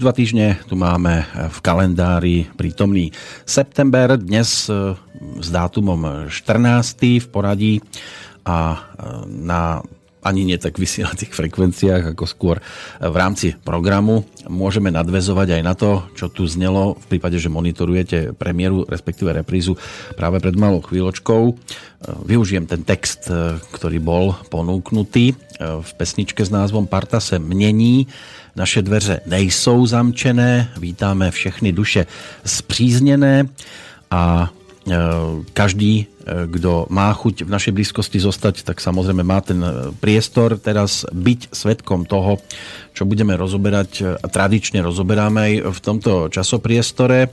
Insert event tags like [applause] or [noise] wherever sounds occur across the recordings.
Dva týždne tu máme v kalendári prítomný september, dnes e, s dátumom 14. v poradí a e, na ani nie tak vysielacích frekvenciách, ako skôr v rámci programu. Môžeme nadvezovať aj na to, čo tu znelo v prípade, že monitorujete premiéru, respektíve reprízu práve pred malou chvíľočkou. Využijem ten text, ktorý bol ponúknutý v pesničke s názvom Parta se mnení naše dveře nejsou zamčené, vítáme všechny duše zpřízněné a e, každý kto má chuť v našej blízkosti zostať, tak samozrejme má ten priestor teraz byť svetkom toho, čo budeme rozoberať a tradične rozoberáme aj v tomto časopriestore.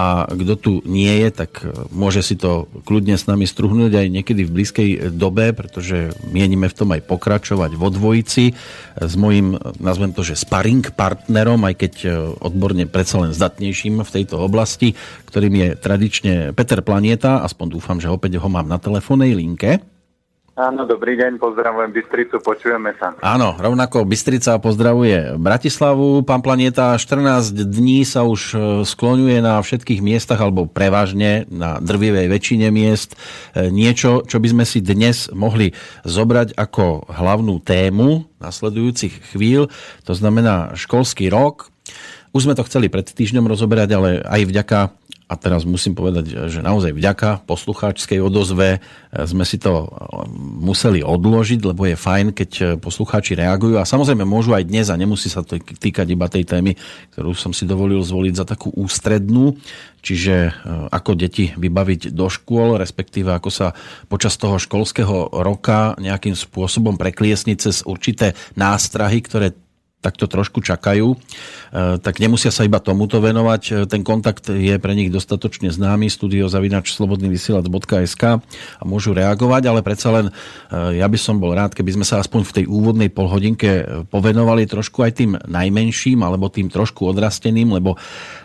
A kto tu nie je, tak môže si to kľudne s nami struhnúť aj niekedy v blízkej dobe, pretože mienime v tom aj pokračovať vo dvojici s mojim, nazvem to, že sparring partnerom, aj keď odborne predsa len zdatnejším v tejto oblasti, ktorým je tradične Peter Planieta, aspoň dúfam, že opäť ho mám na telefónnej linke. Áno, dobrý deň, pozdravujem Bystricu, počujeme sa. Áno, rovnako Bystrica pozdravuje Bratislavu. Pán Planieta, 14 dní sa už e, skloňuje na všetkých miestach, alebo prevažne na drvivej väčšine miest. E, niečo, čo by sme si dnes mohli zobrať ako hlavnú tému nasledujúcich chvíľ, to znamená školský rok. Už sme to chceli pred týždňom rozoberať, ale aj vďaka a teraz musím povedať, že naozaj vďaka poslucháčskej odozve e, sme si to e, museli odložiť, lebo je fajn, keď e, poslucháči reagujú. A samozrejme môžu aj dnes a nemusí sa to týkať iba tej témy, ktorú som si dovolil zvoliť za takú ústrednú, čiže ako deti vybaviť do škôl, respektíve ako sa počas toho školského roka nejakým spôsobom prekliesniť cez určité nástrahy, ktoré takto trošku čakajú, tak nemusia sa iba tomuto venovať. E, ten kontakt je pre nich dostatočne známy, studiozavinač slobodnyvysielac.sk a môžu reagovať, ale predsa len e, ja by som bol rád, keby sme sa aspoň v tej úvodnej polhodinke povenovali trošku aj tým najmenším alebo tým trošku odrasteným, lebo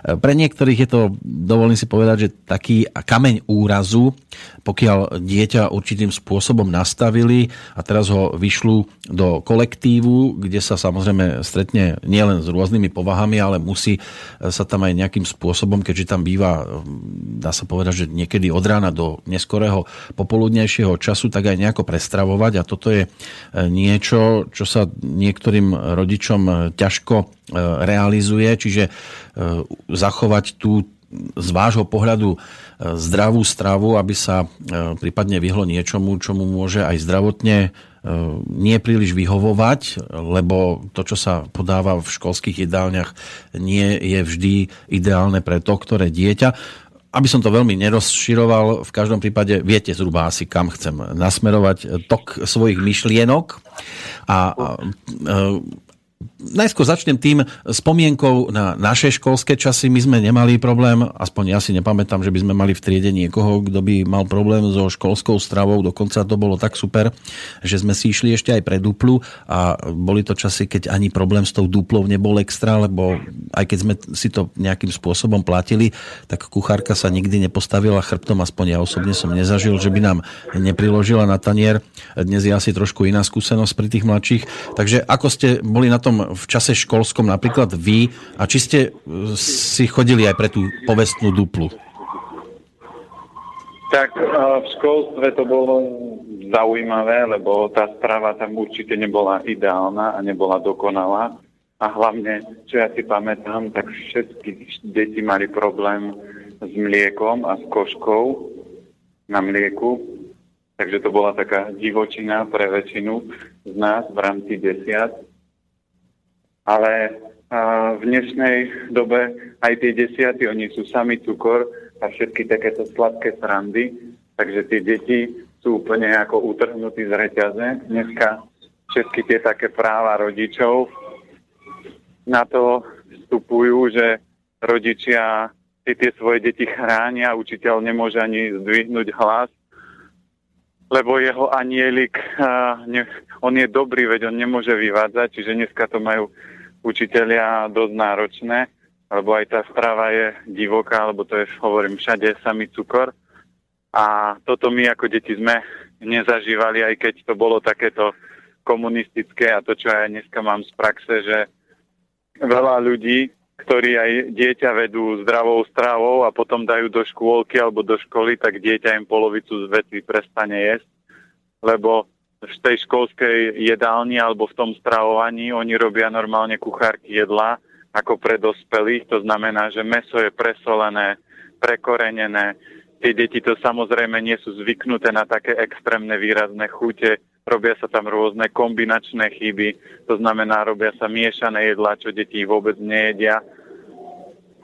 pre niektorých je to, dovolím si povedať, že taký kameň úrazu, pokiaľ dieťa určitým spôsobom nastavili a teraz ho vyšľú do kolektívu, kde sa samozrejme stretne nielen s rôznymi povahami, ale musí sa tam aj nejakým spôsobom, keďže tam býva, dá sa povedať, že niekedy od rána do neskorého popoludnejšieho času, tak aj nejako prestravovať. A toto je e, niečo, čo sa niektorým rodičom ťažko e, realizuje, čiže e, zachovať tú z vášho pohľadu zdravú stravu, aby sa prípadne vyhlo niečomu, čo mu môže aj zdravotne nie príliš vyhovovať, lebo to, čo sa podáva v školských jedálniach, nie je vždy ideálne pre to, ktoré dieťa. Aby som to veľmi nerozširoval, v každom prípade viete zhruba asi, kam chcem nasmerovať tok svojich myšlienok. A, a Najskôr začnem tým spomienkou na naše školské časy. My sme nemali problém, aspoň ja si nepamätám, že by sme mali v triede niekoho, kto by mal problém so školskou stravou. Dokonca to bolo tak super, že sme si išli ešte aj pre duplu a boli to časy, keď ani problém s tou duplou nebol extra, lebo aj keď sme si to nejakým spôsobom platili, tak kuchárka sa nikdy nepostavila chrbtom, aspoň ja osobne som nezažil, že by nám nepriložila na tanier. Dnes je asi trošku iná skúsenosť pri tých mladších. Takže ako ste boli na tom v čase školskom napríklad vy a či ste e, si chodili aj pre tú povestnú duplu? Tak e, v školstve to bolo zaujímavé, lebo tá správa tam určite nebola ideálna a nebola dokonalá. A hlavne, čo ja si pamätám, tak všetky deti mali problém s mliekom a s koškou na mlieku. Takže to bola taká divočina pre väčšinu z nás v rámci desiat ale v dnešnej dobe aj tie desiaty, oni sú sami cukor a všetky takéto sladké srandy, takže tie deti sú úplne ako utrhnutí z reťaze. Dneska všetky tie také práva rodičov na to vstupujú, že rodičia si tie svoje deti chránia, učiteľ nemôže ani zdvihnúť hlas, lebo jeho anielik, on je dobrý, veď on nemôže vyvádzať, čiže dneska to majú učiteľia dosť náročné, lebo aj tá správa je divoká, lebo to je, hovorím, všade samý cukor. A toto my ako deti sme nezažívali, aj keď to bolo takéto komunistické a to, čo aj dneska mám z praxe, že veľa ľudí ktorí aj dieťa vedú zdravou stravou a potom dajú do škôlky alebo do školy, tak dieťa im polovicu z veci prestane jesť, lebo v tej školskej jedálni alebo v tom stravovaní oni robia normálne kuchárky jedla ako pre dospelých, to znamená, že meso je presolené, prekorenené, tie deti to samozrejme nie sú zvyknuté na také extrémne výrazné chute, robia sa tam rôzne kombinačné chyby, to znamená, robia sa miešané jedlá, čo deti vôbec nejedia.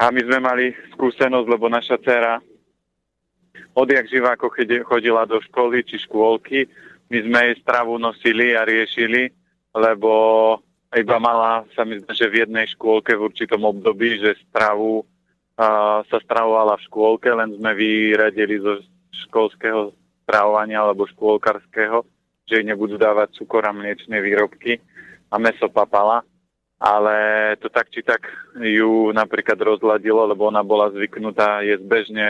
A my sme mali skúsenosť, lebo naša dcera odjak živa, ako chodila do školy či škôlky, my sme jej stravu nosili a riešili, lebo iba mala sa mi zdá, že v jednej škôlke v určitom období, že stravu a, sa stravovala v škôlke, len sme vyradili zo školského stravovania alebo škôlkarského že jej nebudú dávať cukor a mliečne výrobky a meso papala, ale to tak či tak ju napríklad rozladilo, lebo ona bola zvyknutá jesť bežne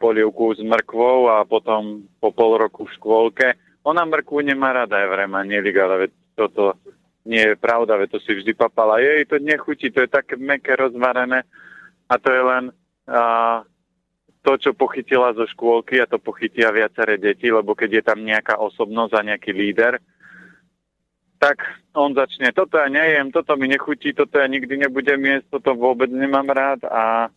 polievku s mrkvou a potom po pol roku v škôlke. Ona mrkvu nemá rada, je vrema, nelik, ale toto nie je pravda, veď to si vždy papala. Jej to nechutí, to je také meké rozvarené a to je len a, to, čo pochytila zo škôlky a to pochytia viaceré deti, lebo keď je tam nejaká osobnosť a nejaký líder, tak on začne, toto ja nejem, toto mi nechutí, toto ja nikdy nebudem jesť, toto vôbec nemám rád a,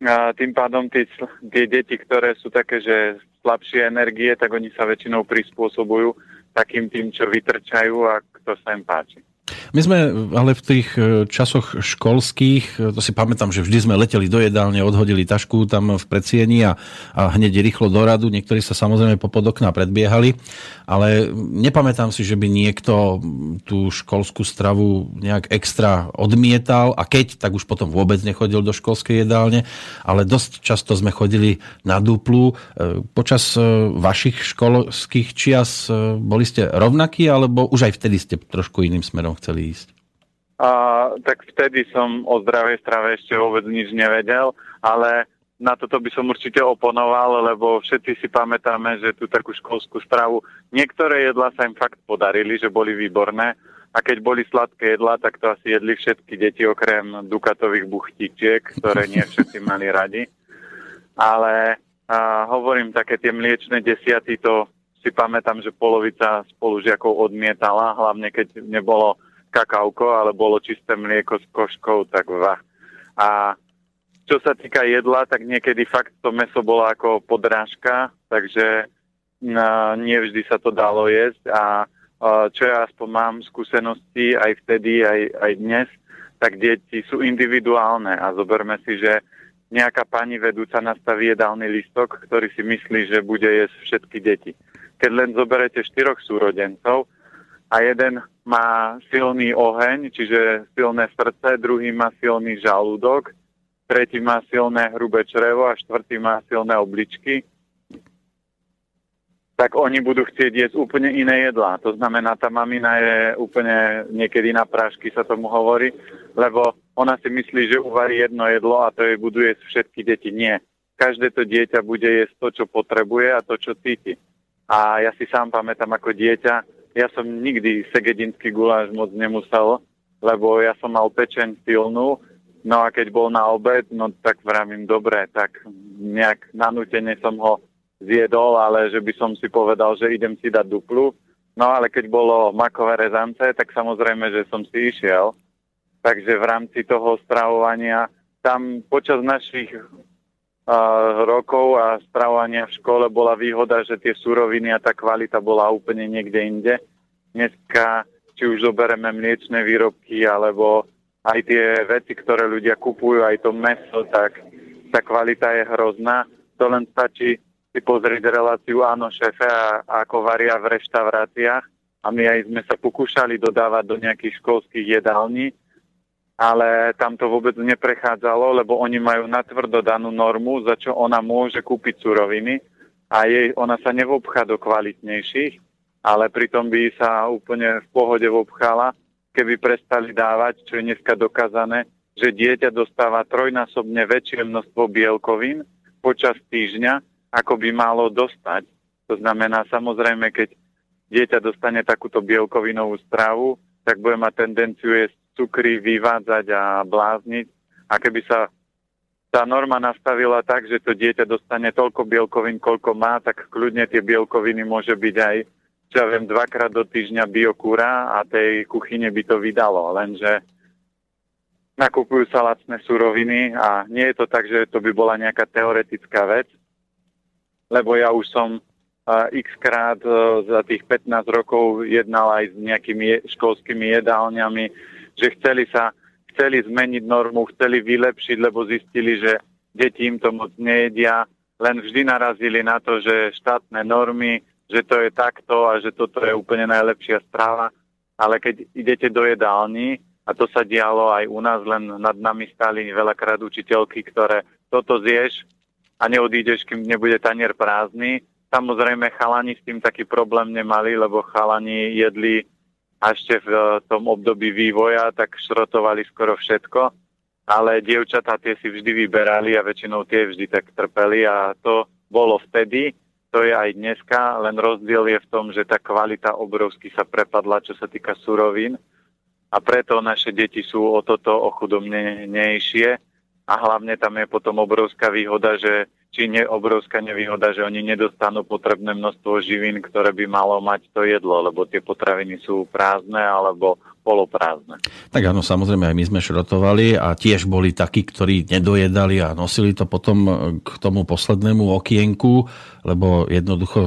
a tým pádom tie, tie deti, ktoré sú také, že slabšie energie, tak oni sa väčšinou prispôsobujú takým tým, čo vytrčajú a kto sa im páči. My sme ale v tých e, časoch školských, e, to si pamätám, že vždy sme leteli do jedálne, odhodili tašku tam v predsieni a, a hneď rýchlo do radu. Niektorí sa samozrejme popod okna predbiehali, ale nepamätám si, že by niekto tú školskú stravu nejak extra odmietal a keď, tak už potom vôbec nechodil do školskej jedálne, ale dosť často sme chodili na duplu. Počas vašich školských čias boli ste rovnakí, alebo už aj vtedy ste trošku iným smerom chceli ísť? A, tak vtedy som o zdravej strave ešte vôbec nič nevedel, ale na toto by som určite oponoval, lebo všetci si pamätáme, že tú takú školskú stravu, niektoré jedlá sa im fakt podarili, že boli výborné, a keď boli sladké jedlá, tak to asi jedli všetky deti okrem dukatových buchtičiek, ktoré nie všetci mali radi. Ale a, hovorím, také tie mliečne desiaty, to si pamätám, že polovica spolužiakov odmietala, hlavne keď nebolo kakauko, ale bolo čisté mlieko s koškou, tak va. A čo sa týka jedla, tak niekedy fakt to meso bolo ako podrážka, takže nie vždy sa to dalo jesť a čo ja aspoň mám skúsenosti aj vtedy, aj, aj dnes, tak deti sú individuálne a zoberme si, že nejaká pani vedúca nastaví jedálny listok, ktorý si myslí, že bude jesť všetky deti. Keď len zoberete štyroch súrodencov, a jeden má silný oheň, čiže silné srdce, druhý má silný žalúdok, tretí má silné hrubé črevo a štvrtý má silné obličky, tak oni budú chcieť jesť úplne iné jedlá. To znamená, tá mamina je úplne niekedy na prášky, sa tomu hovorí, lebo ona si myslí, že uvarí jedno jedlo a to jej budú jesť všetky deti. Nie. Každé to dieťa bude jesť to, čo potrebuje a to, čo cíti. A ja si sám pamätám ako dieťa, ja som nikdy segedinský guláš moc nemusel, lebo ja som mal pečeň silnú, no a keď bol na obed, no tak vravím, dobre, tak nejak nanútene som ho zjedol, ale že by som si povedal, že idem si dať duplu. No ale keď bolo makové rezance, tak samozrejme, že som si išiel. Takže v rámci toho stravovania tam počas našich rokov a stravovania v škole bola výhoda, že tie suroviny a tá kvalita bola úplne niekde inde. Dneska, či už zoberieme mliečne výrobky, alebo aj tie veci, ktoré ľudia kupujú, aj to meso, tak tá kvalita je hrozná. To len stačí si pozrieť reláciu Áno šefe a, a ako varia v reštauráciách. A my aj sme sa pokúšali dodávať do nejakých školských jedální ale tam to vôbec neprechádzalo, lebo oni majú natvrdo danú normu, za čo ona môže kúpiť suroviny a jej, ona sa nevobchá do kvalitnejších, ale pritom by sa úplne v pohode vobchala, keby prestali dávať, čo je dneska dokázané, že dieťa dostáva trojnásobne väčšie množstvo bielkovín počas týždňa, ako by malo dostať. To znamená, samozrejme, keď dieťa dostane takúto bielkovinovú stravu, tak bude mať tendenciu jesť cukry vyvádzať a blázniť A keby sa tá norma nastavila tak, že to dieťa dostane toľko bielkovín, koľko má, tak kľudne tie bielkoviny môže byť aj, čo ja viem, dvakrát do týždňa biokúra a tej kuchyne by to vydalo. Lenže nakupujú sa lacné suroviny a nie je to tak, že to by bola nejaká teoretická vec, lebo ja už som x krát uh, za tých 15 rokov jednal aj s nejakými školskými jedálňami, že chceli sa chceli zmeniť normu, chceli vylepšiť, lebo zistili, že deti im to moc nejedia, len vždy narazili na to, že štátne normy, že to je takto a že toto je úplne najlepšia správa. Ale keď idete do jedálni, a to sa dialo aj u nás, len nad nami stáli veľakrát učiteľky, ktoré toto zješ a neodídeš, kým nebude tanier prázdny. Samozrejme, chalani s tým taký problém nemali, lebo chalani jedli a ešte v eh, tom období vývoja, tak šrotovali skoro všetko. Ale dievčatá tie si vždy vyberali a väčšinou tie vždy tak trpeli. A to bolo vtedy, to je aj dneska, len rozdiel je v tom, že tá kvalita obrovsky sa prepadla, čo sa týka surovín. A preto naše deti sú o toto ochudobnejšie a hlavne tam je potom obrovská výhoda, že či nie obrovská nevýhoda, že oni nedostanú potrebné množstvo živín, ktoré by malo mať to jedlo, lebo tie potraviny sú prázdne alebo poloprázdne. Tak áno, samozrejme aj my sme šrotovali a tiež boli takí, ktorí nedojedali a nosili to potom k tomu poslednému okienku, lebo jednoducho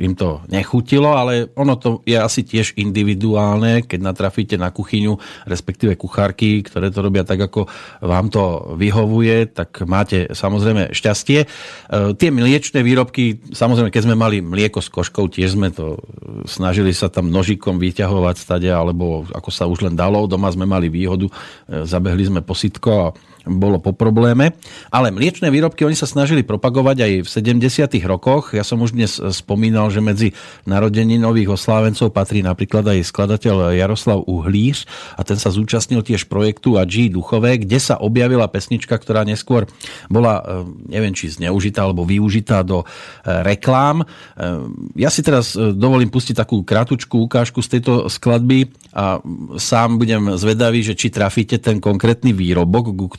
im to nechutilo, ale ono to je asi tiež individuálne, keď natrafíte na kuchyňu, respektíve kuchárky, ktoré to robia tak, ako vám to vyhovuje, tak máte samozrejme šťastie. E, tie mliečne výrobky, samozrejme, keď sme mali mlieko s koškou, tiež sme to snažili sa tam nožikom vyťahovať stade, alebo ako sa už len dalo. Doma sme mali výhodu, e, zabehli sme po sitko a bolo po probléme. Ale mliečne výrobky oni sa snažili propagovať aj v 70. rokoch. Ja som už dnes spomínal, že medzi narodení nových oslávencov patrí napríklad aj skladateľ Jaroslav Uhlíř a ten sa zúčastnil tiež projektu G Duchové, kde sa objavila pesnička, ktorá neskôr bola, e, neviem či zneužitá alebo využitá do e, reklám. E, ja si teraz dovolím pustiť takú krátučku ukážku z tejto skladby a sám budem zvedavý, že či trafíte ten konkrétny výrobok, ku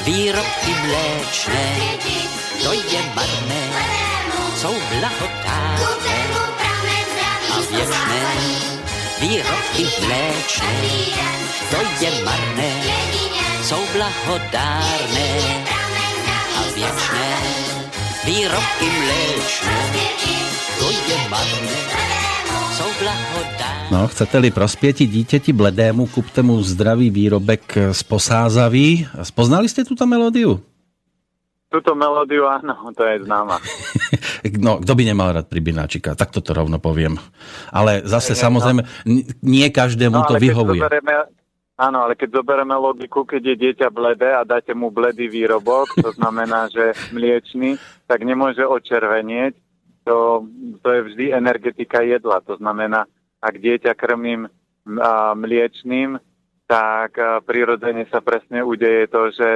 Výrobky mléčné, to je marné, jsou blahodárné a věčné. Výrobky mléčné, to je marné, jsou blahodárné a věčné. Výrobky mléčné, to je marné, No, chcete-li prospěti dítěti bledému, kupte mu zdravý výrobek z posázavý. Spoznali ste túto melódiu? Túto melódiu, áno, to je známa. [laughs] no, kto by nemal rád pribináčika, tak toto rovno poviem. Ale zase, je, samozrejme, no. nie každému no, to vyhovuje. Zoberieme, áno, ale keď zoberieme logiku, keď je dieťa bledé a dáte mu bledý výrobok, to znamená, že mliečný, tak nemôže očervenieť. To, to je vždy energetika jedla. To znamená, ak dieťa krmím mliečným, tak prirodzene sa presne udeje to, že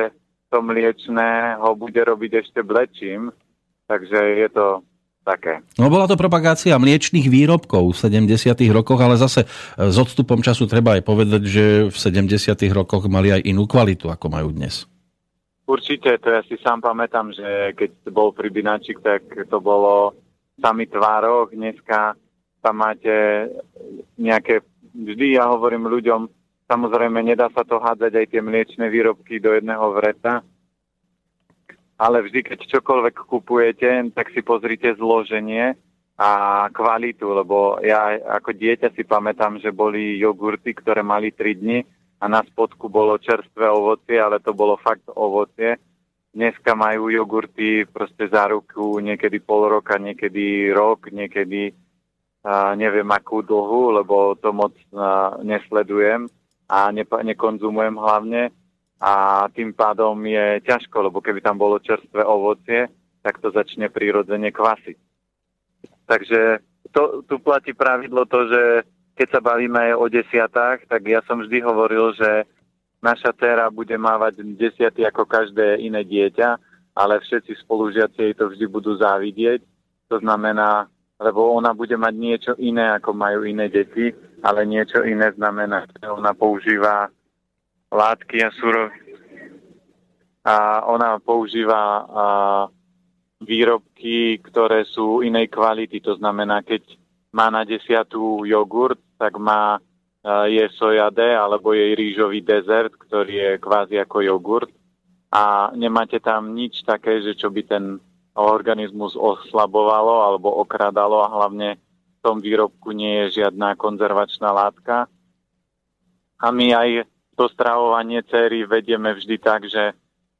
to mliečné ho bude robiť ešte blečím. Takže je to také. No bola to propagácia mliečných výrobkov v 70. rokoch, ale zase e, s odstupom času treba aj povedať, že v 70. rokoch mali aj inú kvalitu, ako majú dnes. Určite, to ja si sám pamätám, že keď bol pribináčik, tak to bolo sami tvárok. Dneska tam máte nejaké, vždy ja hovorím ľuďom, samozrejme nedá sa to hádzať aj tie mliečne výrobky do jedného vreta, ale vždy, keď čokoľvek kupujete, tak si pozrite zloženie a kvalitu, lebo ja ako dieťa si pamätám, že boli jogurty, ktoré mali 3 dni a na spodku bolo čerstvé ovocie, ale to bolo fakt ovocie. Dneska majú jogurty proste za ruku niekedy pol roka, niekedy rok, niekedy neviem akú dlhu, lebo to moc nesledujem a nekonzumujem hlavne, a tým pádom je ťažko, lebo keby tam bolo čerstvé ovocie, tak to začne prirodzene kvasiť. Takže to, tu platí pravidlo to, že keď sa bavíme o desiatách, tak ja som vždy hovoril, že naša dcera bude mávať desiaty ako každé iné dieťa, ale všetci spolužiaci jej to vždy budú závidieť. To znamená, lebo ona bude mať niečo iné, ako majú iné deti, ale niečo iné znamená, že ona používa látky a suroviny. A ona používa a, výrobky, ktoré sú inej kvality. To znamená, keď má na desiatu jogurt, tak má je sojade alebo jej rýžový dezert, ktorý je kvázi ako jogurt a nemáte tam nič také, že čo by ten organizmus oslabovalo alebo okradalo a hlavne v tom výrobku nie je žiadna konzervačná látka. A my aj to stravovanie céry vedieme vždy tak, že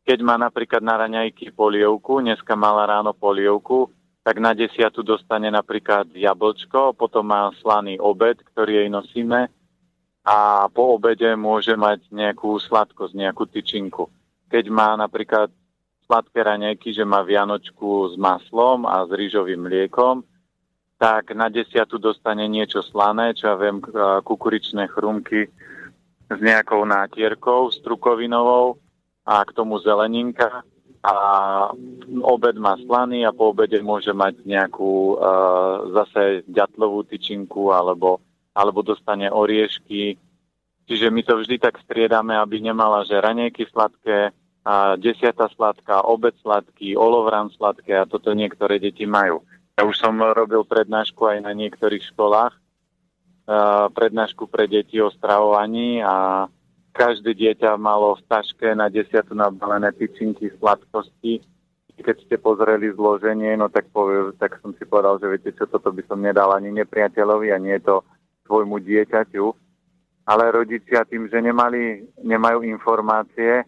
keď má napríklad na raňajky polievku, dneska mala ráno polievku, tak na desiatu dostane napríklad jablčko, potom má slaný obed, ktorý jej nosíme a po obede môže mať nejakú sladkosť, nejakú tyčinku. Keď má napríklad sladké raňajky, že má vianočku s maslom a s rýžovým mliekom, tak na desiatu dostane niečo slané, čo ja viem, kukuričné chrumky s nejakou nátierkou strukovinovou a k tomu zeleninka. A obed má slaný a po obede môže mať nejakú uh, zase ďatlovú tyčinku alebo, alebo dostane oriešky. Čiže my to vždy tak striedame, aby nemala že ranejky sladké, a desiata sladká, obed sladký, olovran sladké a toto niektoré deti majú. Ja už som robil prednášku aj na niektorých školách, prednášku pre deti o stravovaní a každé dieťa malo v taške na desiatu nabalené tyčinky sladkosti. Keď ste pozreli zloženie, no tak, povie, tak som si povedal, že viete čo, toto by som nedal ani nepriateľovi a nie je to svojmu dieťaťu. Ale rodičia tým, že nemali, nemajú informácie,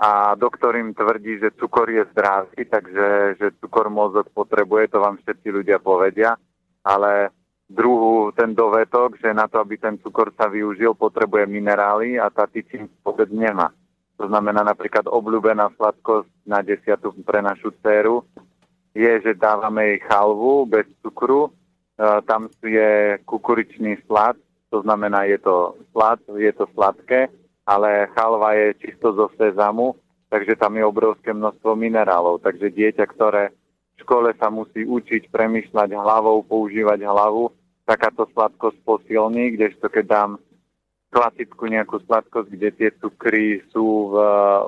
a doktor im tvrdí, že cukor je zdravý, takže že cukor mozog potrebuje, to vám všetci ľudia povedia, ale druhú ten dovetok, že na to, aby ten cukor sa využil, potrebuje minerály a tá tyčin vôbec nemá. To znamená napríklad obľúbená sladkosť na desiatu pre našu dceru je, že dávame jej chalvu bez cukru, tam je kukuričný slad, to znamená je to slad, je to sladké ale chalva je čisto zo sezamu, takže tam je obrovské množstvo minerálov. Takže dieťa, ktoré v škole sa musí učiť premyšľať hlavou, používať hlavu, takáto sladkosť posilní, kdežto keď dám klasickú nejakú sladkosť, kde tie cukry sú v,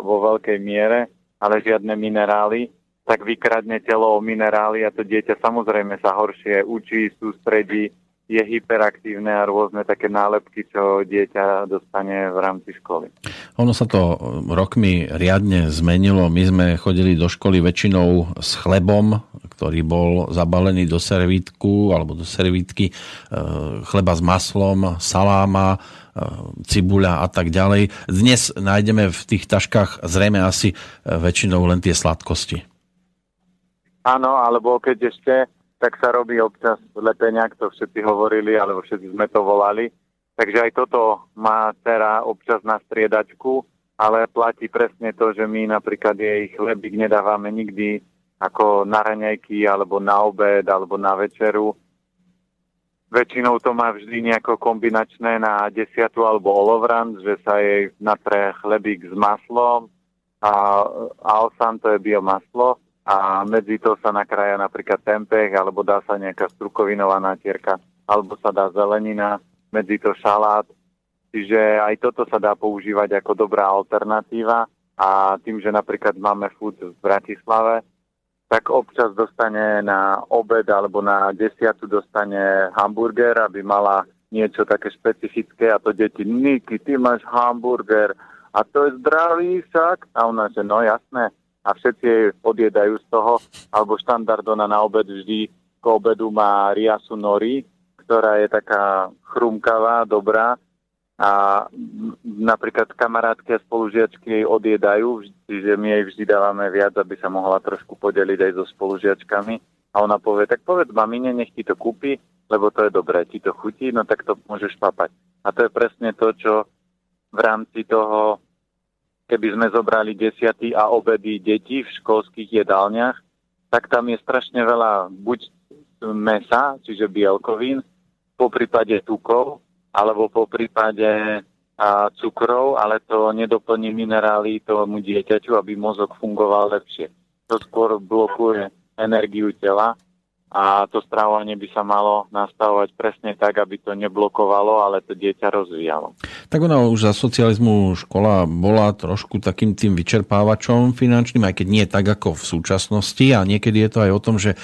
vo veľkej miere, ale žiadne minerály, tak vykradne telo o minerály a to dieťa samozrejme sa horšie učí, sústredí, je hyperaktívne a rôzne také nálepky, čo dieťa dostane v rámci školy. Ono sa to rokmi riadne zmenilo. My sme chodili do školy väčšinou s chlebom, ktorý bol zabalený do servítku alebo do servítky, e, chleba s maslom, saláma, e, cibuľa a tak ďalej. Dnes nájdeme v tých taškách zrejme asi e, väčšinou len tie sladkosti. Áno, alebo keď ešte tak sa robí občas lepeňak, to všetci hovorili, alebo všetci sme to volali. Takže aj toto má dcera občas na striedačku, ale platí presne to, že my napríklad jej chlebík nedávame nikdy ako na raňajky, alebo na obed, alebo na večeru. Väčšinou to má vždy nejako kombinačné na desiatu alebo olovran, že sa jej natre chlebík s maslom a, a osan to je biomaslo a medzi to sa nakrája napríklad tempeh, alebo dá sa nejaká strukovinová natierka, alebo sa dá zelenina, medzi to šalát. Čiže aj toto sa dá používať ako dobrá alternatíva a tým, že napríklad máme food v Bratislave, tak občas dostane na obed alebo na desiatu dostane hamburger, aby mala niečo také špecifické a to deti, Niky, ty máš hamburger a to je zdravý však. A ona, že no jasné, a všetci odjedajú z toho, alebo štandardona na obed vždy k obedu má riasu nori, ktorá je taká chrumkavá, dobrá a napríklad kamarátky a spolužiačky jej odjedajú, čiže my jej vždy dávame viac, aby sa mohla trošku podeliť aj so spolužiačkami a ona povie, tak povedz mamine, nech ti to kúpi, lebo to je dobré, ti to chutí, no tak to môžeš papať. A to je presne to, čo v rámci toho keby sme zobrali desiaty a obedy detí v školských jedálniach, tak tam je strašne veľa buď mesa, čiže bielkovín, po prípade tukov, alebo po prípade a, cukrov, ale to nedoplní minerály tomu dieťaťu, aby mozog fungoval lepšie. To skôr blokuje energiu tela a to stravovanie by sa malo nastavovať presne tak, aby to neblokovalo, ale to dieťa rozvíjalo. Tak ona už za socializmu škola bola trošku takým tým vyčerpávačom finančným, aj keď nie tak ako v súčasnosti a niekedy je to aj o tom, že e,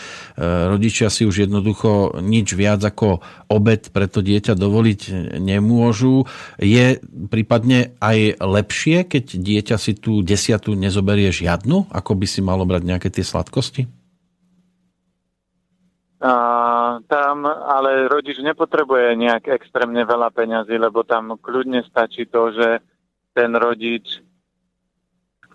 rodičia si už jednoducho nič viac ako obed pre to dieťa dovoliť nemôžu. Je prípadne aj lepšie, keď dieťa si tú desiatu nezoberie žiadnu, ako by si malo brať nejaké tie sladkosti? A, tam ale rodič nepotrebuje nejak extrémne veľa peňazí, lebo tam kľudne stačí to, že ten rodič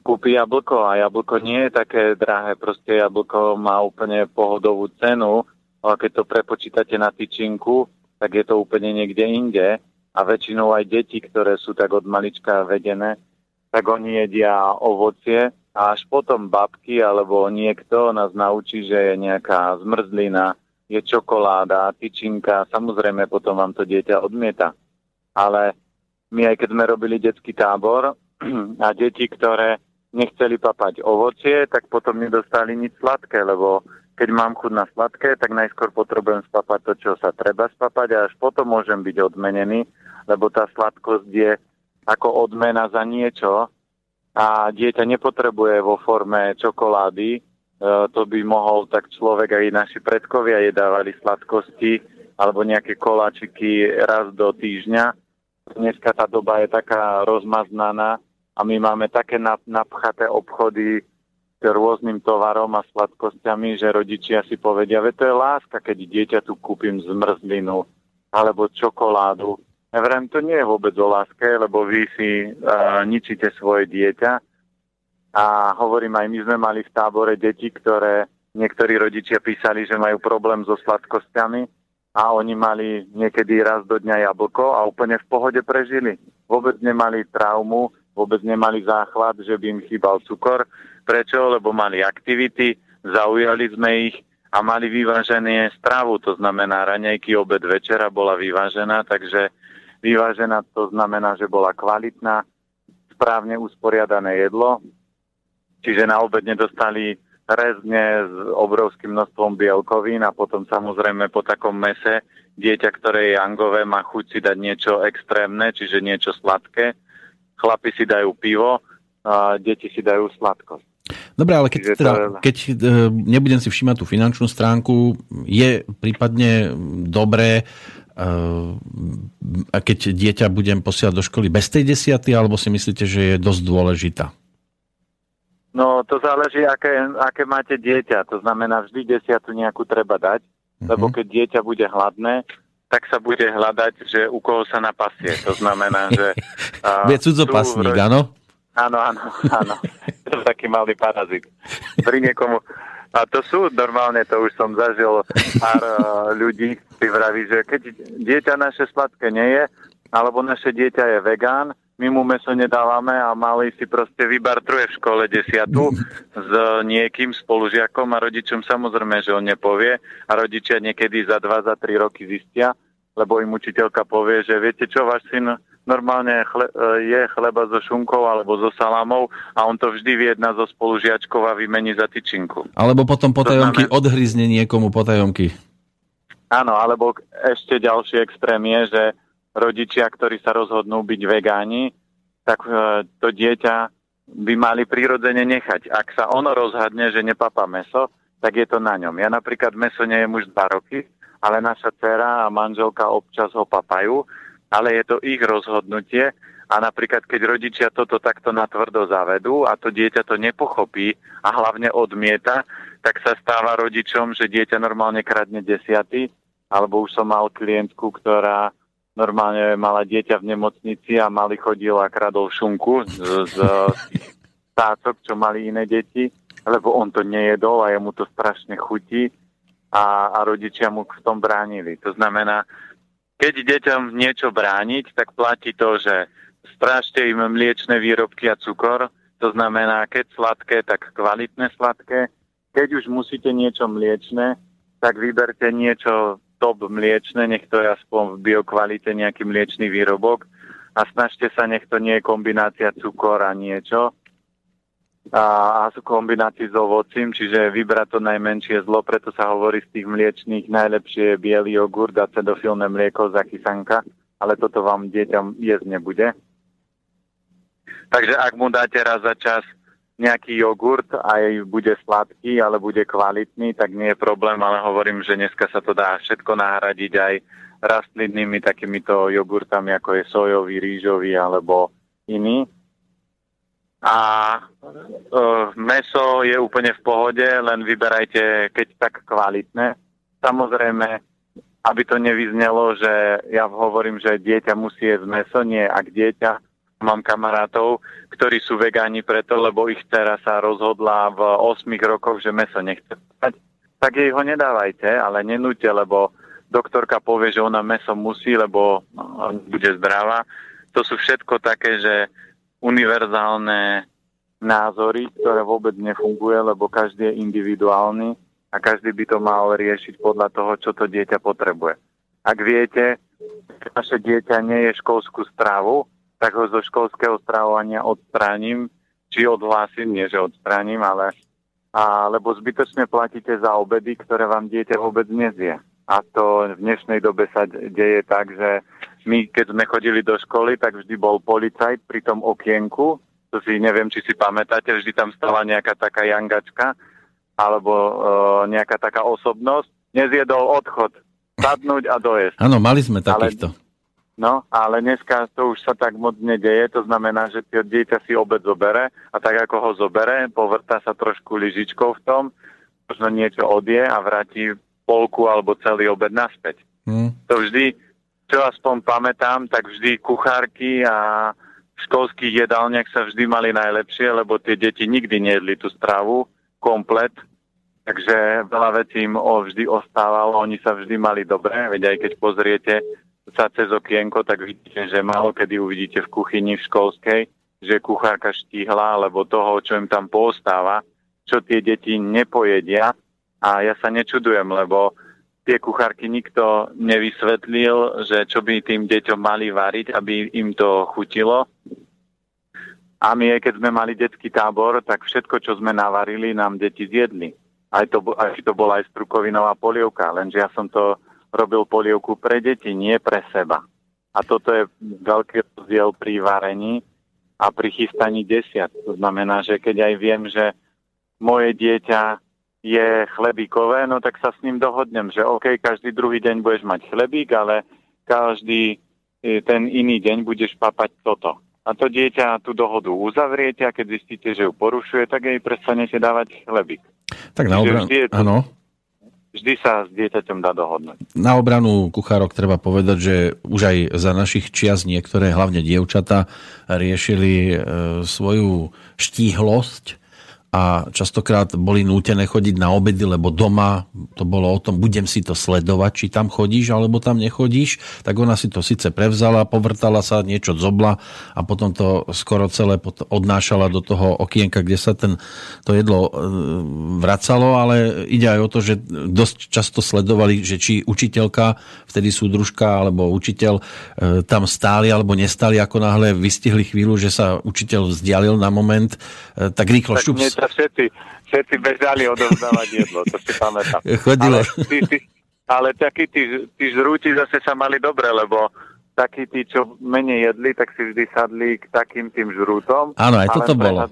kúpi jablko a jablko nie je také drahé, proste jablko má úplne pohodovú cenu, ale keď to prepočítate na tyčinku, tak je to úplne niekde inde. A väčšinou aj deti, ktoré sú tak od malička vedené, tak oni jedia ovocie a až potom babky alebo niekto nás naučí, že je nejaká zmrzlina, je čokoláda, tyčinka, samozrejme potom vám to dieťa odmieta. Ale my aj keď sme robili detský tábor [clears throat] a deti, ktoré nechceli papať ovocie, tak potom nedostali nič sladké, lebo keď mám chuť na sladké, tak najskôr potrebujem spapať to, čo sa treba spapať a až potom môžem byť odmenený, lebo tá sladkosť je ako odmena za niečo, a dieťa nepotrebuje vo forme čokolády, e, to by mohol tak človek aj naši predkovia jedávali sladkosti alebo nejaké koláčiky raz do týždňa. Dneska tá doba je taká rozmaznaná a my máme také napchaté obchody s rôznym tovarom a sladkosťami, že rodičia si povedia, že to je láska, keď dieťa tu kúpim zmrzlinu alebo čokoládu ja vrem, to nie je vôbec o láske, lebo vy si uh, ničíte svoje dieťa. A hovorím, aj my sme mali v tábore deti, ktoré niektorí rodičia písali, že majú problém so sladkosťami a oni mali niekedy raz do dňa jablko a úplne v pohode prežili. Vôbec nemali traumu, vôbec nemali záchvat, že by im chýbal cukor. Prečo? Lebo mali aktivity, zaujali sme ich a mali vyvážené stravu, to znamená raňajky, obed, večera bola vyvážená, takže Vyvážená to znamená, že bola kvalitná, správne usporiadané jedlo, čiže na obed nedostali rezne s obrovským množstvom bielkovín a potom samozrejme po takom mese dieťa, ktoré je angové, má chuť si dať niečo extrémne, čiže niečo sladké. Chlapi si dajú pivo, a deti si dajú sladkosť. Dobre, ale keď, teda, keď e, nebudem si všímať tú finančnú stránku, je prípadne dobré a keď dieťa budem posielať do školy bez tej desiaty, alebo si myslíte, že je dosť dôležitá? No, to záleží, aké, aké máte dieťa. To znamená, vždy desiatu nejakú treba dať, mm-hmm. lebo keď dieťa bude hladné, tak sa bude hľadať, že u koho sa napasie. To znamená, že... [laughs] Uh, Bude cudzopasník, áno? Áno, áno, áno. To je taký malý parazit. Pri niekomu... A to sú normálne, to už som zažil pár uh, [laughs] ľudí, si vraví, že keď dieťa naše sladké nie je, alebo naše dieťa je vegán, my mu meso nedávame a malý si proste vybartruje v škole desiatu s niekým spolužiakom a rodičom samozrejme, že on nepovie a rodičia niekedy za dva, za tri roky zistia, lebo im učiteľka povie, že viete čo, váš syn normálne chle, e, je chleba so šunkou alebo so salámou a on to vždy vyjedná so spolužiačkou a vymení za tyčinku. Alebo potom potajomky znamená... odhryzne niekomu potajomky. Áno, alebo ešte ďalší extrém je, že rodičia, ktorí sa rozhodnú byť vegáni, tak e, to dieťa by mali prirodzene nechať. Ak sa ono rozhadne, že nepapá meso, tak je to na ňom. Ja napríklad meso nejem už dva roky, ale naša dcera a manželka občas ho papajú ale je to ich rozhodnutie a napríklad keď rodičia toto takto natvrdo zavedú a to dieťa to nepochopí a hlavne odmieta, tak sa stáva rodičom, že dieťa normálne kradne desiaty, alebo už som mal klientku, ktorá normálne mala dieťa v nemocnici a mali chodil a kradol šunku z, z [laughs] tácok, čo mali iné deti, lebo on to nejedol a jemu to strašne chutí a, a rodičia mu v tom bránili. To znamená, keď deťom niečo brániť, tak platí to, že strážte im mliečne výrobky a cukor, to znamená, keď sladké, tak kvalitné sladké. Keď už musíte niečo mliečne, tak vyberte niečo top mliečne, nech to je aspoň v biokvalite nejaký mliečný výrobok. A snažte sa, nech to nie je kombinácia cukor a niečo a, a sú kombinácii s ovocím, čiže vybrať to najmenšie zlo, preto sa hovorí z tých mliečných najlepšie je biely jogurt a cedofilné mlieko za kysanka, ale toto vám dieťa jesť nebude. Takže ak mu dáte raz za čas nejaký jogurt aj bude sladký, ale bude kvalitný, tak nie je problém, ale hovorím, že dneska sa to dá všetko nahradiť aj rastlinnými takýmito jogurtami, ako je sojový, rýžový alebo iný. A e, meso je úplne v pohode, len vyberajte, keď tak kvalitné. Samozrejme, aby to nevyznelo, že ja hovorím, že dieťa musí jesť meso, nie, ak dieťa Mám kamarátov, ktorí sú vegáni preto, lebo ich dcera sa rozhodla v 8 rokoch, že meso nechce mať. Tak jej ho nedávajte, ale nenúte, lebo doktorka povie, že ona meso musí, lebo no, bude zdravá. To sú všetko také, že univerzálne názory, ktoré vôbec nefunguje, lebo každý je individuálny a každý by to mal riešiť podľa toho, čo to dieťa potrebuje. Ak viete, že naše dieťa nie je školskú strávu, tak ho zo školského stravovania odstránim, či odhlásim, nie že odstránim, ale a, lebo zbytočne platíte za obedy, ktoré vám dieťa vôbec nezie. A to v dnešnej dobe sa deje tak, že my, keď sme chodili do školy, tak vždy bol policajt pri tom okienku, to si neviem, či si pamätáte, vždy tam stala nejaká taká jangačka, alebo e, nejaká taká osobnosť, nezjedol odchod, sadnúť a dojesť. Áno, mali sme takýchto. Ale No, ale dneska to už sa tak moc nedeje, to znamená, že tie dieťa si obed zobere a tak ako ho zobere, povrta sa trošku lyžičkou v tom, možno niečo odie a vráti polku alebo celý obed naspäť. Hmm. To vždy, čo aspoň pamätám, tak vždy kuchárky a v školských jedálniach sa vždy mali najlepšie, lebo tie deti nikdy nejedli tú stravu komplet, takže veľa vecí im vždy ostávalo, oni sa vždy mali dobre, veď aj keď pozriete sa cez okienko, tak vidíte, že malo kedy uvidíte v kuchyni v školskej, že kuchárka štíhla, alebo toho, čo im tam postáva, čo tie deti nepojedia. A ja sa nečudujem, lebo tie kuchárky nikto nevysvetlil, že čo by tým deťom mali variť, aby im to chutilo. A my, keď sme mali detský tábor, tak všetko, čo sme navarili, nám deti zjedli. Aj to, aj to bola aj strukovinová polievka, lenže ja som to robil polievku pre deti, nie pre seba. A toto je veľký rozdiel pri varení a pri chystaní desiat. To znamená, že keď aj viem, že moje dieťa je chlebíkové, no tak sa s ním dohodnem, že OK, každý druhý deň budeš mať chlebík, ale každý e, ten iný deň budeš papať toto. A to dieťa tú dohodu uzavriete a keď zistíte, že ju porušuje, tak jej prestanete dávať chlebík. Tak na obranu, áno vždy sa s dieťaťom dá dohodnúť. Na obranu kuchárok treba povedať, že už aj za našich čias niektoré, hlavne dievčata, riešili e, svoju štíhlosť a častokrát boli nútené chodiť na obedy, lebo doma to bolo o tom, budem si to sledovať, či tam chodíš alebo tam nechodíš, tak ona si to síce prevzala, povrtala sa, niečo zobla a potom to skoro celé odnášala do toho okienka, kde sa ten, to jedlo e, vracalo, ale ide aj o to, že dosť často sledovali, že či učiteľka, vtedy súdružka alebo učiteľ e, tam stáli alebo nestáli, ako náhle vystihli chvíľu, že sa učiteľ vzdialil na moment, e, tak rýchlo tak šups sa všetci, všetci bežali odovzdávať jedlo, to si pamätám. [laughs] Chodilo. Ale, tí, tí, ale takí tí, tí žrúti zase sa mali dobre, lebo takí tí, čo menej jedli, tak si vždy sadli k takým tým žrútom. Áno, aj toto bolo.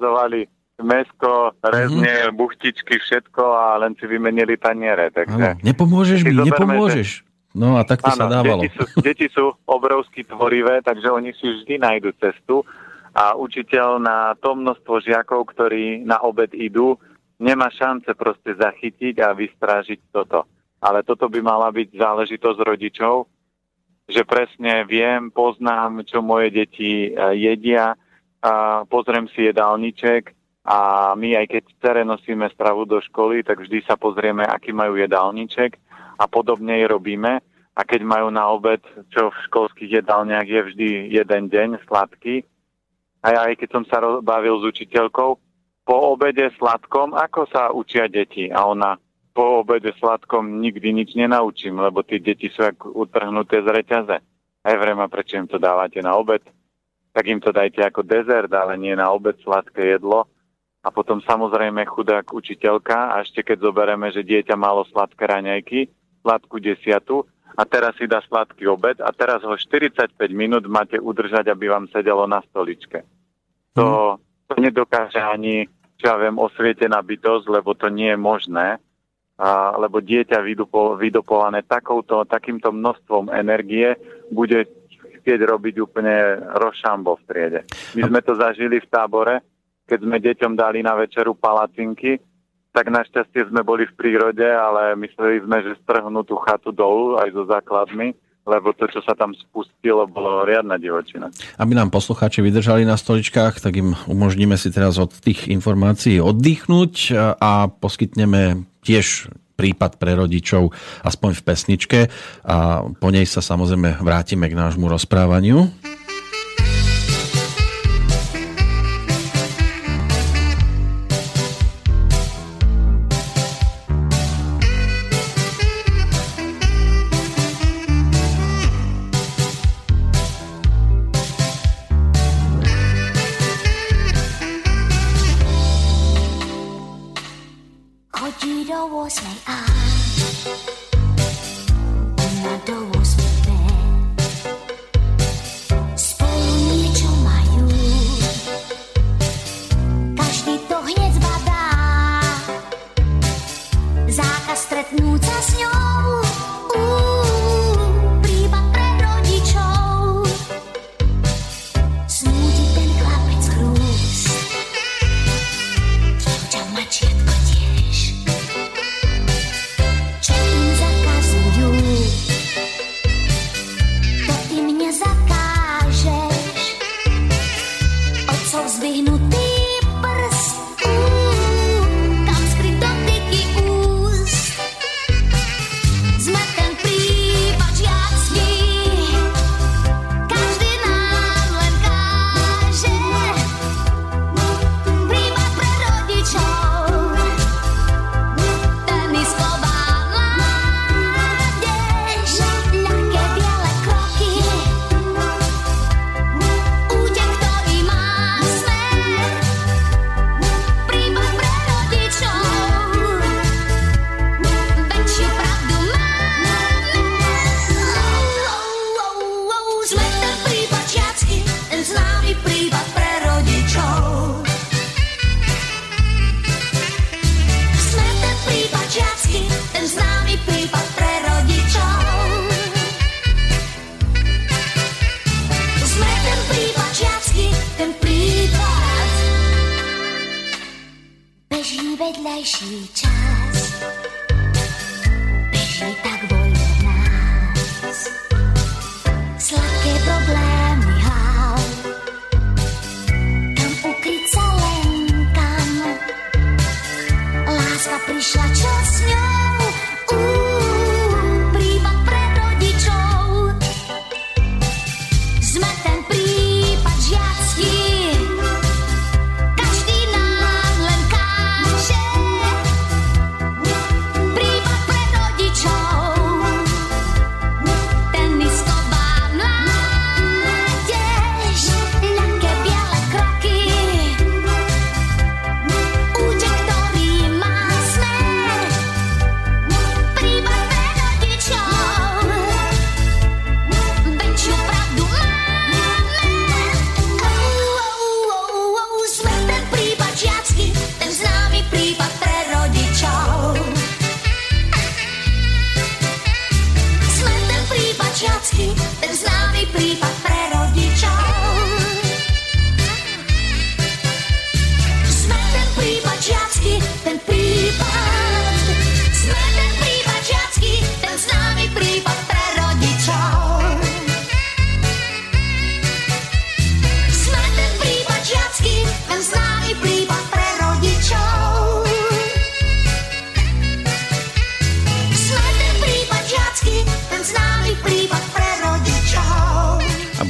mesko, rezne, mm-hmm. buchtičky, všetko a len si vymenili taniere. Takže... Áno, nepomôžeš mi, nepomôžeš. Že... No a tak to sa dávalo. Deti sú, deti sú obrovsky tvorivé, takže oni si vždy nájdu cestu a učiteľ na to množstvo žiakov, ktorí na obed idú, nemá šance proste zachytiť a vystrážiť toto. Ale toto by mala byť záležitosť rodičov, že presne viem, poznám, čo moje deti e, jedia, a pozriem si jedálniček a my aj keď cere nosíme stravu do školy, tak vždy sa pozrieme, aký majú jedálniček a podobne jej robíme. A keď majú na obed, čo v školských jedálniach je vždy jeden deň sladký, a ja aj keď som sa bavil s učiteľkou, po obede sladkom, ako sa učia deti? A ona, po obede sladkom nikdy nič nenaučím, lebo tie deti sú ako utrhnuté z reťaze. Aj vrema, prečo im to dávate na obed? Tak im to dajte ako dezert, ale nie na obed sladké jedlo. A potom samozrejme chudák učiteľka, a ešte keď zoberieme, že dieťa malo sladké raňajky, sladkú desiatu, a teraz si dá sladký obed a teraz ho 45 minút máte udržať, aby vám sedelo na stoličke. To, to nedokáže ani, čo ja viem, osvietená bytosť, lebo to nie je možné, a, lebo dieťa vydupo, vydopované takouto, takýmto množstvom energie bude chcieť robiť úplne rošambo v triede. My sme to zažili v tábore, keď sme deťom dali na večeru palacinky, tak našťastie sme boli v prírode, ale mysleli sme, že strhnú tú chatu dolu aj so základmi, lebo to, čo sa tam spustilo, bolo riadna divočina. Aby nám poslucháči vydržali na stoličkách, tak im umožníme si teraz od tých informácií oddychnúť a poskytneme tiež prípad pre rodičov aspoň v pesničke a po nej sa samozrejme vrátime k nášmu rozprávaniu.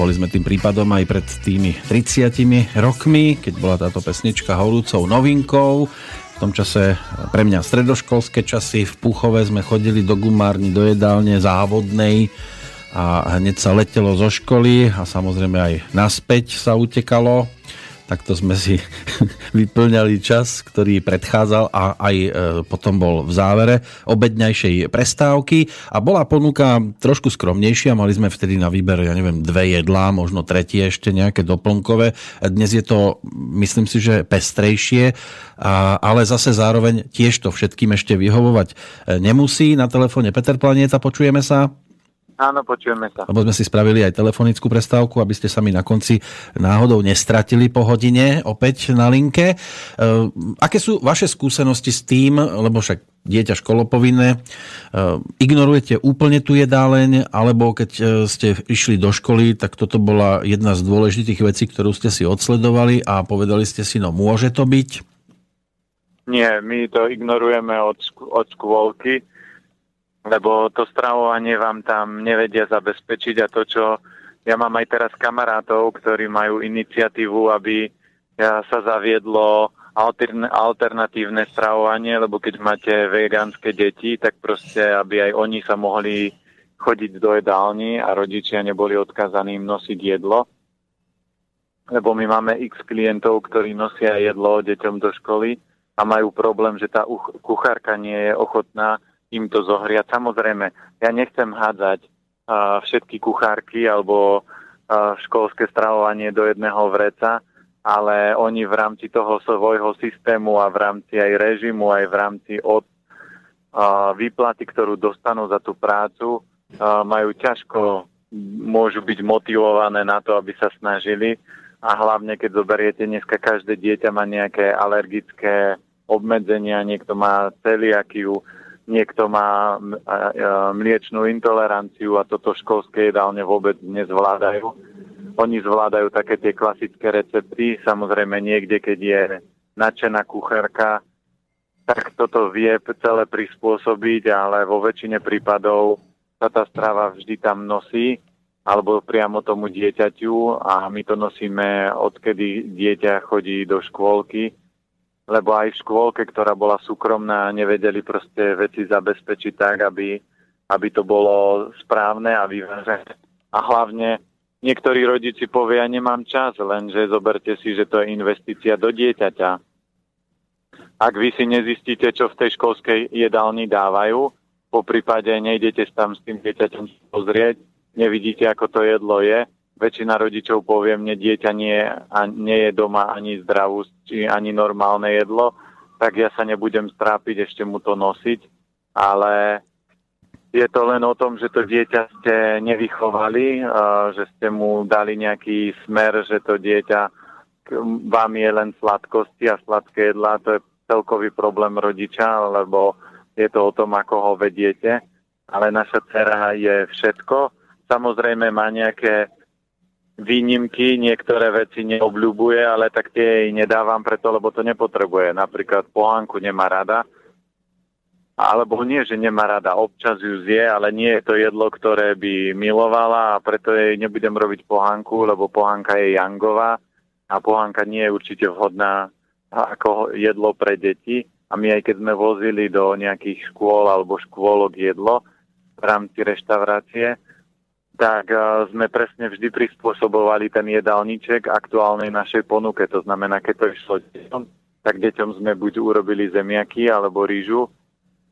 Boli sme tým prípadom aj pred tými 30 rokmi, keď bola táto pesnička horúcou novinkou. V tom čase pre mňa stredoškolské časy v Púchove sme chodili do gumárny, do jedálne závodnej a hneď sa letelo zo školy a samozrejme aj naspäť sa utekalo takto sme si [laughs] vyplňali čas, ktorý predchádzal a aj e, potom bol v závere obedňajšej prestávky a bola ponuka trošku skromnejšia, mali sme vtedy na výber, ja neviem, dve jedlá, možno tretie ešte nejaké doplnkové. Dnes je to, myslím si, že pestrejšie, ale zase zároveň tiež to všetkým ešte vyhovovať e, nemusí. Na telefóne Peter Planieta, počujeme sa. Áno, počujeme sa. Lebo sme si spravili aj telefonickú prestávku, aby ste sa mi na konci náhodou nestratili po hodine opäť na linke. E, aké sú vaše skúsenosti s tým, lebo však dieťa školopovinné, e, ignorujete úplne tu jedáleň, alebo keď e, ste išli do školy, tak toto bola jedna z dôležitých vecí, ktorú ste si odsledovali a povedali ste si, no môže to byť? Nie, my to ignorujeme od, od škôlky lebo to stravovanie vám tam nevedia zabezpečiť a to, čo ja mám aj teraz kamarátov, ktorí majú iniciatívu, aby sa zaviedlo alternatívne stravovanie, lebo keď máte vegánske deti, tak proste, aby aj oni sa mohli chodiť do jedálni a rodičia neboli odkazaní im nosiť jedlo. Lebo my máme x klientov, ktorí nosia jedlo deťom do školy a majú problém, že tá kuchárka nie je ochotná im to zohriať. Samozrejme, ja nechcem hádzať uh, všetky kuchárky alebo uh, školské stravovanie do jedného vreca, ale oni v rámci toho svojho systému a v rámci aj režimu, aj v rámci od uh, výplaty, ktorú dostanú za tú prácu, uh, majú ťažko, môžu byť motivované na to, aby sa snažili. A hlavne, keď zoberiete, dneska každé dieťa má nejaké alergické obmedzenia, niekto má celiakiu, niekto má mliečnú intoleranciu a toto školské jedálne vôbec nezvládajú. Oni zvládajú také tie klasické recepty, samozrejme niekde, keď je nadšená kuchárka, tak toto vie celé prispôsobiť, ale vo väčšine prípadov sa tá strava vždy tam nosí, alebo priamo tomu dieťaťu a my to nosíme odkedy dieťa chodí do škôlky lebo aj v škôlke, ktorá bola súkromná, nevedeli proste veci zabezpečiť tak, aby, aby to bolo správne a vyvážené. A hlavne niektorí rodiči povia, nemám čas, lenže zoberte si, že to je investícia do dieťaťa. Ak vy si nezistíte, čo v tej školskej jedálni dávajú, po prípade nejdete tam s tým dieťaťom pozrieť, nevidíte, ako to jedlo je, väčšina rodičov povie, mne dieťa nie, a nie je doma ani zdravú, či ani normálne jedlo, tak ja sa nebudem strápiť ešte mu to nosiť, ale je to len o tom, že to dieťa ste nevychovali, že ste mu dali nejaký smer, že to dieťa vám je len sladkosti a sladké jedlá, to je celkový problém rodiča, lebo je to o tom, ako ho vediete. Ale naša dcera je všetko. Samozrejme má nejaké výnimky, niektoré veci neobľúbuje, ale tak tie jej nedávam preto, lebo to nepotrebuje. Napríklad pohánku nemá rada, alebo nie, že nemá rada, občas ju zje, ale nie je to jedlo, ktoré by milovala a preto jej nebudem robiť pohánku, lebo pohánka je jangová a pohánka nie je určite vhodná ako jedlo pre deti. A my aj keď sme vozili do nejakých škôl alebo škôlok jedlo v rámci reštaurácie, tak sme presne vždy prispôsobovali ten jedálniček aktuálnej našej ponuke. To znamená, keď to išlo deťom, tak deťom sme buď urobili zemiaky alebo rýžu,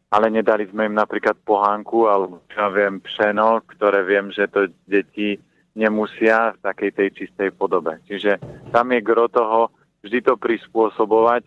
ale nedali sme im napríklad pohánku alebo ja viem pšeno, ktoré viem, že to deti nemusia v takej tej čistej podobe. Čiže tam je gro toho vždy to prispôsobovať,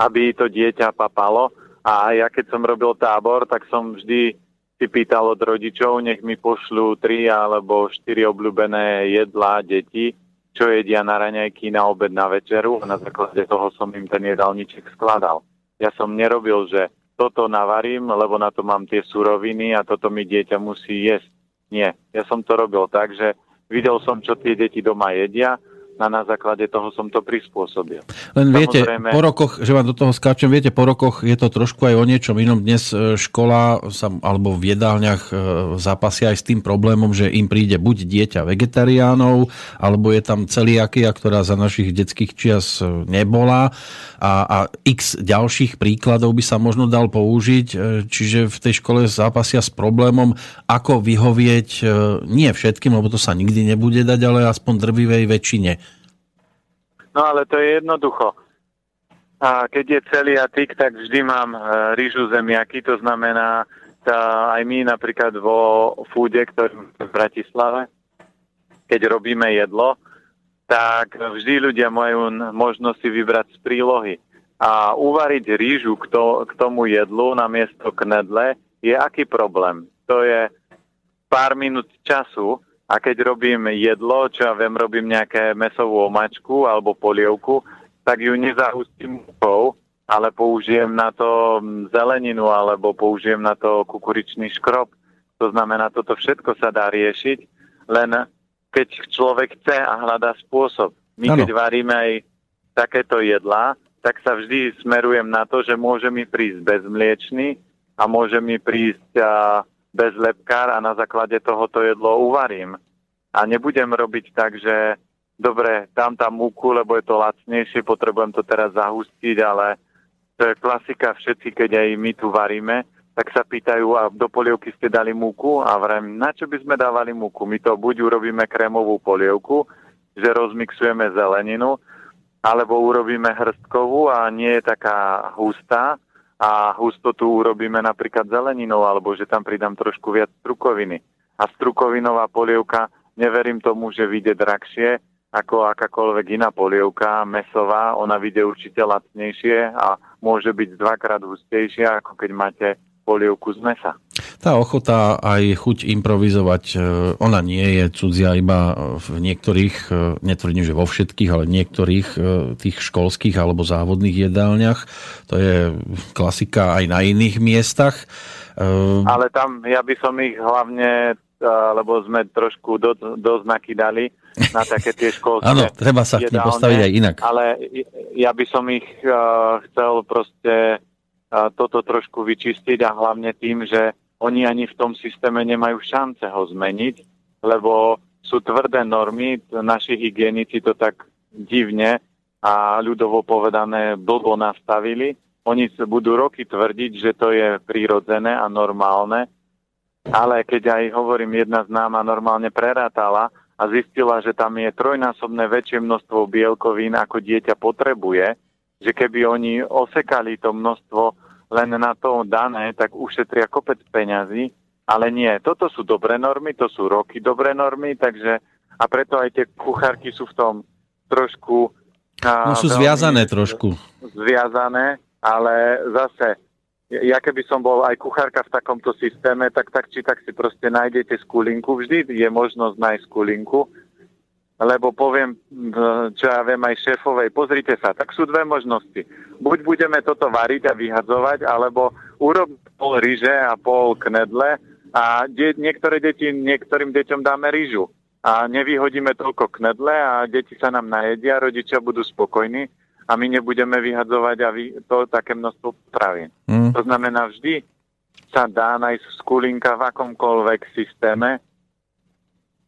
aby to dieťa papalo. A ja keď som robil tábor, tak som vždy si pýtal od rodičov, nech mi pošľú tri alebo štyri obľúbené jedlá deti, čo jedia na raňajky, na obed, na večeru a na základe toho som im ten jedálniček skladal. Ja som nerobil, že toto navarím, lebo na to mám tie suroviny a toto mi dieťa musí jesť. Nie, ja som to robil tak, že videl som, čo tie deti doma jedia, a na základe toho som to prispôsobil. Len viete, Samozrejme... po rokoch, že vám do toho skáčem, viete, po rokoch je to trošku aj o niečom inom. Dnes e, škola sa, alebo v jedálniach e, zápasia aj s tým problémom, že im príde buď dieťa vegetariánov, alebo je tam celiakia, ktorá za našich detských čias e, nebola a, a x ďalších príkladov by sa možno dal použiť, čiže v tej škole zápasia s problémom, ako vyhovieť nie všetkým, lebo to sa nikdy nebude dať, ale aspoň drvivej väčšine No ale to je jednoducho. A keď je celý atik, tak vždy mám e, rýžu zemiaky, to znamená tá, aj my napríklad vo fúde, ktorý v Bratislave, keď robíme jedlo, tak vždy ľudia majú možnosť si vybrať z prílohy. A uvariť rýžu k, to, k tomu jedlu na miesto knedle je aký problém? To je pár minút času, a keď robím jedlo, čo ja viem, robím nejaké mesovú omačku alebo polievku, tak ju nezahustím múkou, ale použijem na to zeleninu alebo použijem na to kukuričný škrob. To znamená, toto všetko sa dá riešiť, len keď človek chce a hľadá spôsob. My ano. keď varíme aj takéto jedlá, tak sa vždy smerujem na to, že môže mi prísť bezmliečný a môže mi prísť bez lepkár a na základe tohoto jedlo uvarím. A nebudem robiť tak, že dobre, dám tam múku, lebo je to lacnejšie, potrebujem to teraz zahustiť, ale to je klasika, všetci, keď aj my tu varíme, tak sa pýtajú, a do polievky ste dali múku? A vrem, na čo by sme dávali múku? My to buď urobíme krémovú polievku, že rozmixujeme zeleninu, alebo urobíme hrstkovú a nie je taká hustá, a hustotu urobíme napríklad zeleninou, alebo že tam pridám trošku viac strukoviny. A strukovinová polievka, neverím tomu, že vyjde drahšie ako akákoľvek iná polievka mesová. Ona vyjde určite lacnejšie a môže byť dvakrát hustejšia, ako keď máte polievku z mesa. Tá ochota aj chuť improvizovať, e, ona nie je cudzia iba v niektorých, e, netvrdím, že vo všetkých, ale niektorých e, tých školských alebo závodných jedálniach. To je klasika aj na iných miestach. Ale tam ja by som ich hlavne lebo sme trošku do, dosť nakydali na také tie školské [laughs] Áno, treba sa k postaviť aj inak. Ale ja by som ich uh, chcel proste toto trošku vyčistiť a hlavne tým, že oni ani v tom systéme nemajú šance ho zmeniť, lebo sú tvrdé normy, naši hygienici to tak divne a ľudovo povedané blbo nastavili. Oni budú roky tvrdiť, že to je prírodzené a normálne, ale keď aj hovorím, jedna známa normálne prerátala a zistila, že tam je trojnásobné väčšie množstvo bielkovín, ako dieťa potrebuje, že keby oni osekali to množstvo len na to dané, tak ušetria kopec peňazí, ale nie. Toto sú dobré normy, to sú roky dobré normy, takže a preto aj tie kuchárky sú v tom trošku... No sú zviazané trošku. Zviazané, ale zase ja keby som bol aj kuchárka v takomto systéme, tak tak či tak si proste nájdete skulinku. Vždy je možnosť nájsť skulinku, lebo poviem, čo ja viem aj šéfovej, pozrite sa, tak sú dve možnosti. Buď budeme toto variť a vyhadzovať, alebo urob pol ryže a pol knedle a de- niektoré deti, niektorým deťom dáme rýžu a nevyhodíme toľko knedle a deti sa nám najedia, rodičia budú spokojní a my nebudeme vyhadzovať a vy, to také množstvo potravín. Mm. To znamená, vždy sa dá nájsť skulinka v akomkoľvek systéme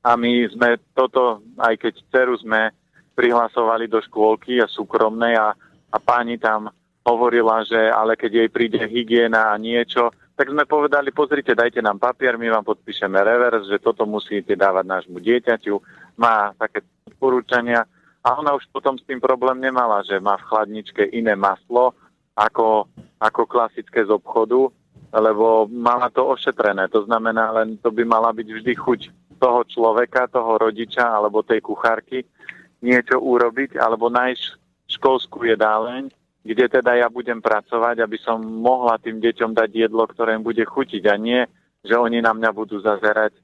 a my sme toto, aj keď dceru sme prihlasovali do škôlky a súkromnej a, a pani tam hovorila, že ale keď jej príde hygiena a niečo, tak sme povedali, pozrite, dajte nám papier, my vám podpíšeme revers, že toto musíte dávať nášmu dieťaťu, má také odporúčania. A ona už potom s tým problém nemala, že má v chladničke iné maslo ako, ako klasické z obchodu, lebo mala to ošetrené. To znamená, len to by mala byť vždy chuť toho človeka, toho rodiča alebo tej kuchárky niečo urobiť alebo nájsť školskú jedáleň, kde teda ja budem pracovať, aby som mohla tým deťom dať jedlo, ktoré im bude chutiť a nie, že oni na mňa budú zazerať,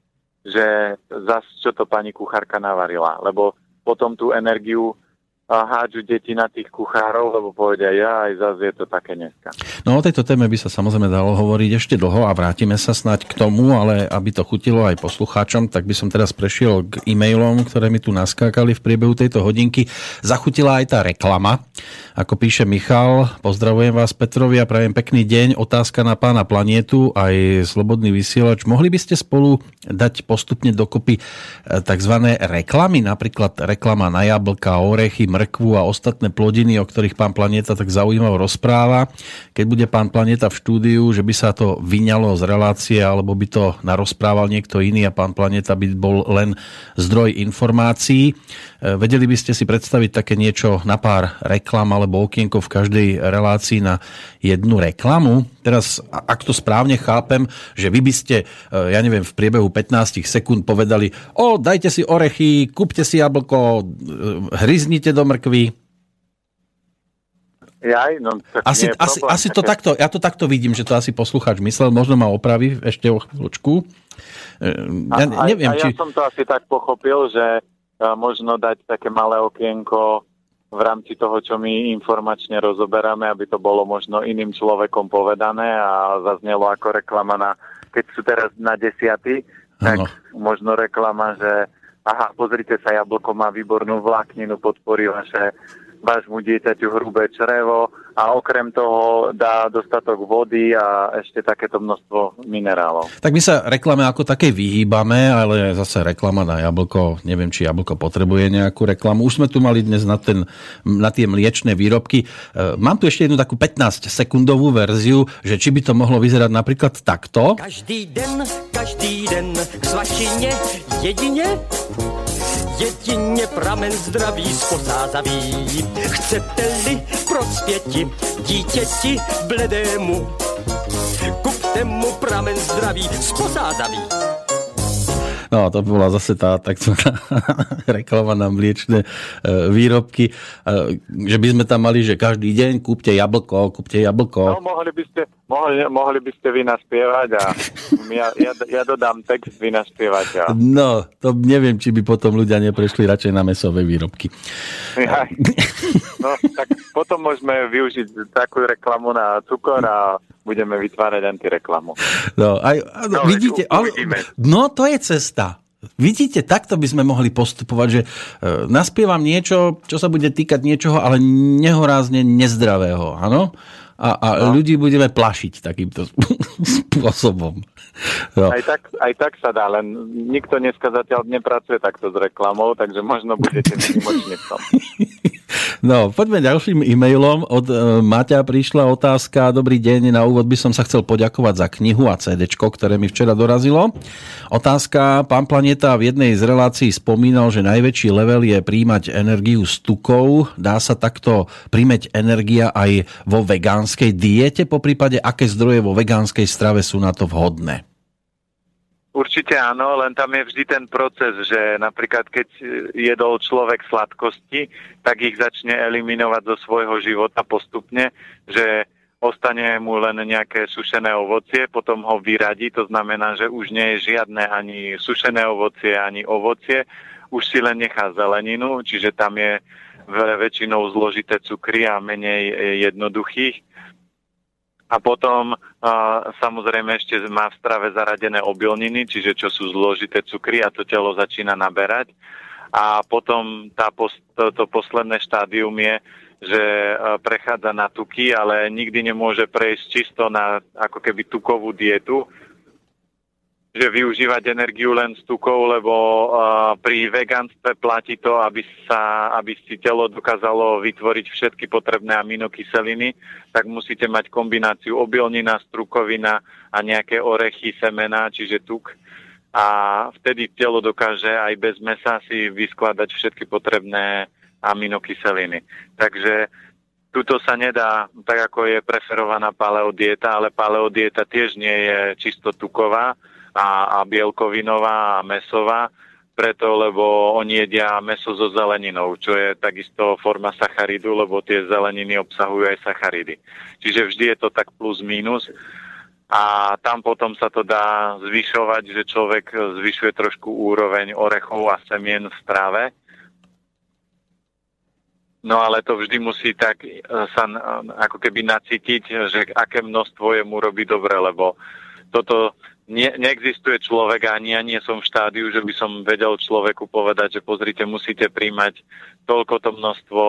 že zas čo to pani kuchárka navarila. Lebo potom tú energiu hádžu deti na tých kuchárov, lebo povedia, ja aj zase je to také dneska. No o tejto téme by sa samozrejme dalo hovoriť ešte dlho a vrátime sa snať k tomu, ale aby to chutilo aj poslucháčom, tak by som teraz prešiel k e-mailom, ktoré mi tu naskákali v priebehu tejto hodinky. Zachutila aj tá reklama. Ako píše Michal, pozdravujem vás Petrovi a prajem pekný deň. Otázka na pána planietu aj Slobodný vysielač. Mohli by ste spolu dať postupne dokopy e, tzv. reklamy, napríklad reklama na jablka, orechy, mrkvu a ostatné plodiny, o ktorých pán Planeta tak zaujímavo rozpráva. Keď bude pán Planeta v štúdiu, že by sa to vyňalo z relácie alebo by to narozprával niekto iný a pán Planeta by bol len zdroj informácií. E, vedeli by ste si predstaviť také niečo na pár reklam alebo okienko v každej relácii na jednu reklamu? Teraz, ak to správne chápem, že vy by ste, e, ja neviem, v priebehu 15 sekúnd povedali o, dajte si orechy, kúpte si jablko, e, hryznite do mrkvy. Jaj, no, asi, asi, asi to takto, ja to takto vidím, že to asi poslucháč myslel, možno ma opraví ešte o chvíľočku. Ja, neviem, a, a či... ja som to asi tak pochopil, že možno dať také malé okienko v rámci toho, čo my informačne rozoberáme, aby to bolo možno iným človekom povedané a zaznelo ako reklama na, keď sú teraz na desiaty, tak ano. možno reklama, že aha, pozrite sa, jablko má výbornú vlákninu, podporí vaše vášmu dieťaťu hrubé črevo a okrem toho dá dostatok vody a ešte takéto množstvo minerálov. Tak my sa reklame ako také vyhýbame, ale zase reklama na jablko, neviem, či jablko potrebuje nejakú reklamu. Už sme tu mali dnes na, ten, na tie mliečne výrobky. E, mám tu ešte jednu takú 15-sekundovú verziu, že či by to mohlo vyzerať napríklad takto. Každý den, každý den k svačině jedine jedině pramen zdraví sposázaví. Chcete-li prospěti dítěti bledému, kupte mu pramen zdraví sposázaví. No to bola zase tá takzvaná [laughs] reklama na mliečne e, výrobky, e, že by sme tam mali, že každý deň kúpte jablko, kúpte jablko. No mohli by ste, mohli, mohli by ste vy naspievať a ja, ja, ja dodám text, vy naspievať. A... No, to neviem, či by potom ľudia neprešli radšej na mesové výrobky. Ja. No, tak potom môžeme využiť takú reklamu na cukor a budeme vytvárať antireklamu. No, aj, no, vidíte, ale, no to je cesta. Vidíte, takto by sme mohli postupovať, že e, naspievam niečo, čo sa bude týkať niečoho, ale nehorázne nezdravého, áno? A, a no. ľudí budeme plašiť takýmto [laughs] spôsobom. No. Aj, tak, aj tak sa dá, len nikto dneska zatiaľ nepracuje takto s reklamou, takže možno budete [laughs] výnimočne v tom. No, poďme ďalším e-mailom. Od e, Maťa prišla otázka. Dobrý deň, na úvod by som sa chcel poďakovať za knihu a CD, ktoré mi včera dorazilo. Otázka. Pán Planeta v jednej z relácií spomínal, že najväčší level je príjmať energiu z tukov. Dá sa takto príjmeť energia aj vo vegánskej diete? Po prípade, aké zdroje vo vegánskej strave sú na to vhodné? Určite áno, len tam je vždy ten proces, že napríklad keď jedol človek sladkosti, tak ich začne eliminovať zo svojho života postupne, že ostane mu len nejaké sušené ovocie, potom ho vyradí, to znamená, že už nie je žiadne ani sušené ovocie, ani ovocie, už si len nechá zeleninu, čiže tam je väčšinou zložité cukry a menej jednoduchých a potom samozrejme ešte má v strave zaradené obilniny, čiže čo sú zložité cukry a to telo začína naberať. A potom tá, to, to posledné štádium je, že prechádza na tuky, ale nikdy nemôže prejsť čisto na ako keby tukovú dietu, že využívať energiu len z tukov, lebo uh, pri vegánstve platí to, aby, sa, aby si telo dokázalo vytvoriť všetky potrebné aminokyseliny, tak musíte mať kombináciu obilnina, strukovina a nejaké orechy, semena, čiže tuk. A vtedy telo dokáže aj bez mesa si vyskladať všetky potrebné aminokyseliny. Takže tuto sa nedá, tak ako je preferovaná paleodieta, ale paleodieta tiež nie je čisto tuková, a, a bielkovinová a mesová, preto, lebo oni jedia meso so zeleninou, čo je takisto forma sacharidu, lebo tie zeleniny obsahujú aj sacharidy. Čiže vždy je to tak plus minus a tam potom sa to dá zvyšovať, že človek zvyšuje trošku úroveň orechov a semien v strave. No ale to vždy musí tak e, sa ako keby nacítiť, že aké množstvo je mu robí dobre, lebo toto ne, neexistuje človek ani ja nie som v štádiu, že by som vedel človeku povedať, že pozrite, musíte príjmať toľko to množstvo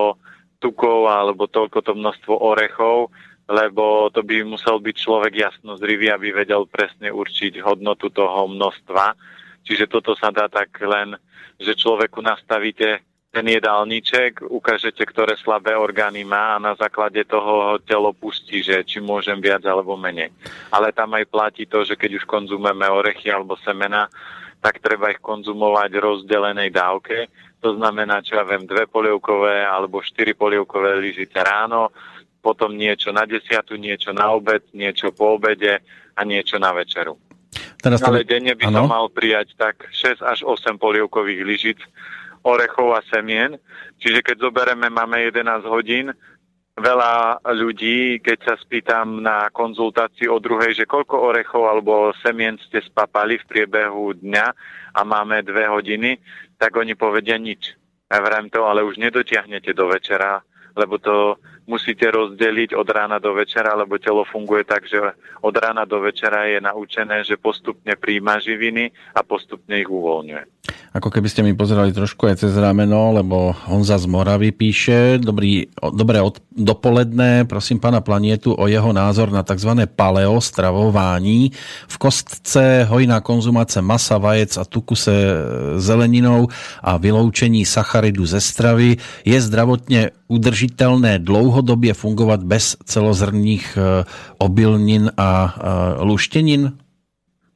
tukov alebo toľko to množstvo orechov, lebo to by musel byť človek jasnozrivý, aby vedel presne určiť hodnotu toho množstva. Čiže toto sa dá tak len, že človeku nastavíte ten jedálniček, ukážete, ktoré slabé orgány má a na základe toho ho telo pustí, že či môžem viac alebo menej. Ale tam aj platí to, že keď už konzumujeme orechy alebo semena, tak treba ich konzumovať v rozdelenej dávke. To znamená, čo ja viem, dve polievkové alebo štyri polievkové lyžice ráno, potom niečo na desiatu, niečo na obed, niečo po obede a niečo na večeru. Teraz to... Ale denne by ano? som mal prijať tak 6 až 8 polievkových lyžic orechov a semien. Čiže keď zoberieme, máme 11 hodín, veľa ľudí, keď sa spýtam na konzultácii o druhej, že koľko orechov alebo semien ste spapali v priebehu dňa a máme dve hodiny, tak oni povedia nič. Ja vrem to, ale už nedotiahnete do večera, lebo to musíte rozdeliť od rána do večera, lebo telo funguje tak, že od rána do večera je naučené, že postupne príjma živiny a postupne ich uvoľňuje. Ako keby ste mi pozerali trošku aj cez rameno, lebo Honza z Moravy píše, dobrý, dobré od, dopoledné, prosím pána Planietu o jeho názor na tzv. paleo stravování. V kostce hojná konzumace masa, vajec a tuku se zeleninou a vyloučení sacharidu ze stravy je zdravotně udržitelné dlouhodobě fungovat bez celozrnných e, obilnin a e, luštenin?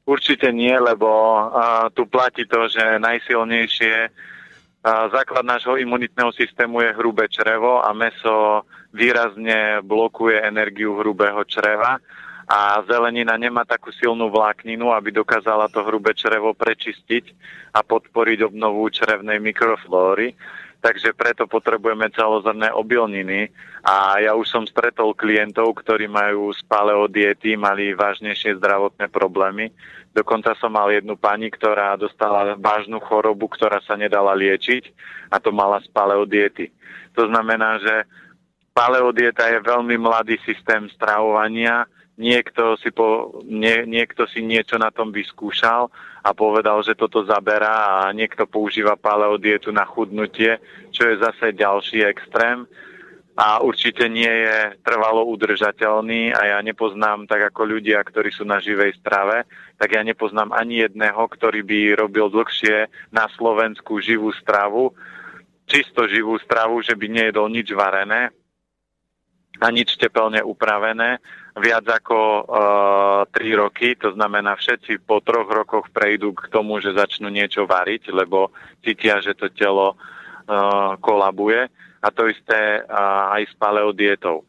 Určite nie, lebo uh, tu platí to, že najsilnejšie uh, základ nášho imunitného systému je hrubé črevo a meso výrazne blokuje energiu hrubého čreva a zelenina nemá takú silnú vlákninu, aby dokázala to hrubé črevo prečistiť a podporiť obnovu črevnej mikroflóry takže preto potrebujeme celozrné obilniny a ja už som stretol klientov, ktorí majú z paleodiety, mali vážnejšie zdravotné problémy. Dokonca som mal jednu pani, ktorá dostala vážnu chorobu, ktorá sa nedala liečiť a to mala z paleodiety. To znamená, že paleodieta je veľmi mladý systém stravovania, niekto si, po, nie, niekto si niečo na tom vyskúšal a povedal, že toto zaberá a niekto používa paleodietu na chudnutie, čo je zase ďalší extrém. A určite nie je trvalo udržateľný a ja nepoznám, tak ako ľudia, ktorí sú na živej strave, tak ja nepoznám ani jedného, ktorý by robil dlhšie na Slovensku živú stravu, čisto živú stravu, že by nejedol nič varené a nič tepelne upravené viac ako uh, eh, 3 roky, to znamená všetci po troch rokoch prejdú k tomu, že začnú niečo variť, lebo cítia, že to telo uh, kolabuje a to isté uh, aj s paleodietou.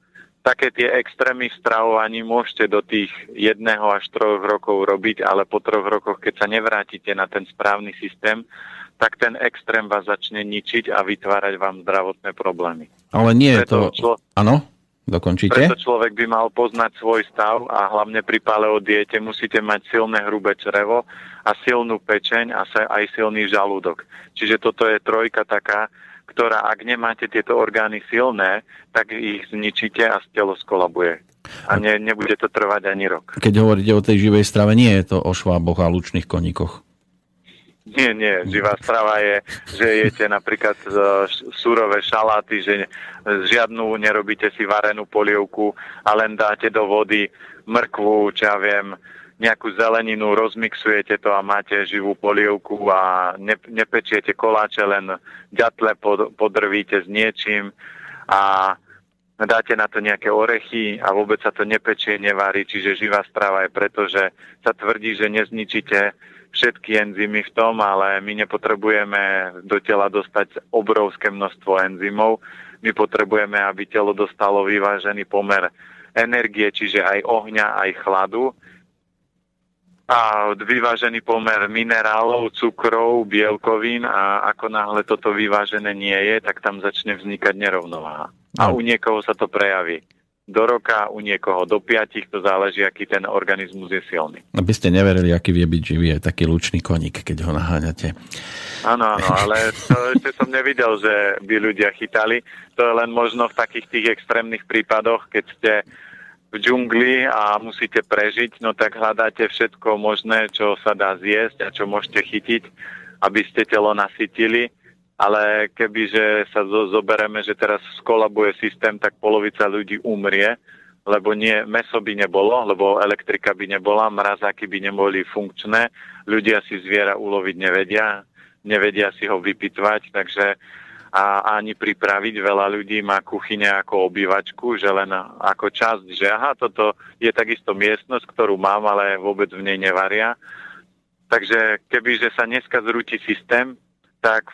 Také tie extrémy v stravovaní môžete do tých jedného až troch rokov robiť, ale po troch rokoch, keď sa nevrátite na ten správny systém, tak ten extrém vás začne ničiť a vytvárať vám zdravotné problémy. Ale nie je to... Člo... Dokončíte? Preto človek by mal poznať svoj stav a hlavne pri paleodiete musíte mať silné hrubé črevo a silnú pečeň a aj silný žalúdok. Čiže toto je trojka taká, ktorá ak nemáte tieto orgány silné, tak ich zničíte a telo skolabuje. A ne, nebude to trvať ani rok. Keď hovoríte o tej živej strave, nie je to o šváboch a lučných koníkoch. Nie, nie. Živá strava je, že jete napríklad uh, surové šaláty, že žiadnu nerobíte si varenú polievku a len dáte do vody mrkvu, čo ja viem, nejakú zeleninu, rozmixujete to a máte živú polievku a ne, nepečiete koláče, len ďatle pod, podrvíte s niečím a dáte na to nejaké orechy a vôbec sa to nepečie, nevarí, čiže živá strava je preto, že sa tvrdí, že nezničíte všetky enzymy v tom, ale my nepotrebujeme do tela dostať obrovské množstvo enzymov. My potrebujeme, aby telo dostalo vyvážený pomer energie, čiže aj ohňa, aj chladu a vyvážený pomer minerálov, cukrov, bielkovín a ako náhle toto vyvážené nie je, tak tam začne vznikať nerovnováha. A u niekoho sa to prejaví do roka, u niekoho do piatich, to záleží, aký ten organizmus je silný. Aby ste neverili, aký vie byť živý aj taký lučný koník, keď ho naháňate. Áno, áno, ale to [laughs] ešte som nevidel, že by ľudia chytali. To je len možno v takých tých extrémnych prípadoch, keď ste v džungli a musíte prežiť, no tak hľadáte všetko možné, čo sa dá zjesť a čo môžete chytiť, aby ste telo nasytili ale kebyže sa zo, zobereme, že teraz skolabuje systém, tak polovica ľudí umrie, lebo nie, meso by nebolo, lebo elektrika by nebola, mrazáky by neboli funkčné, ľudia si zviera uloviť nevedia, nevedia si ho vypitvať, takže a ani pripraviť. Veľa ľudí má kuchyne ako obývačku, že len ako časť, že aha, toto je takisto miestnosť, ktorú mám, ale vôbec v nej nevaria. Takže kebyže sa dneska zrúti systém, tak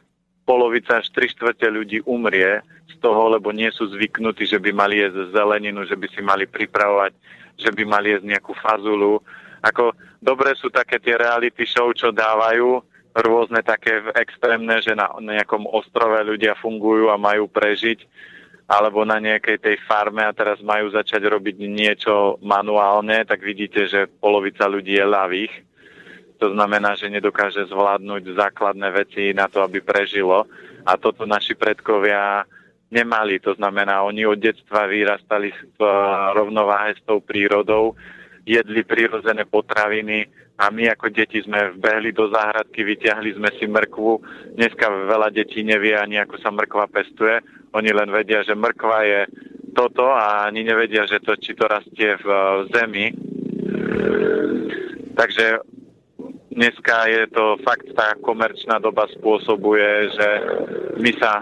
polovica až tri štvrte ľudí umrie z toho, lebo nie sú zvyknutí, že by mali jesť zeleninu, že by si mali pripravovať, že by mali jesť nejakú fazulu. Ako dobre sú také tie reality show, čo dávajú, rôzne také extrémne, že na nejakom ostrove ľudia fungujú a majú prežiť, alebo na nejakej tej farme a teraz majú začať robiť niečo manuálne, tak vidíte, že polovica ľudí je ľavých to znamená, že nedokáže zvládnuť základné veci na to, aby prežilo. A toto naši predkovia nemali. To znamená, oni od detstva vyrastali v rovnováhe s tou prírodou, jedli prírodzené potraviny a my ako deti sme vbehli do záhradky, vyťahli sme si mrkvu. Dneska veľa detí nevie ani, ako sa mrkva pestuje. Oni len vedia, že mrkva je toto a ani nevedia, že to, či to rastie v zemi. Takže dneska je to fakt, tá komerčná doba spôsobuje, že my sa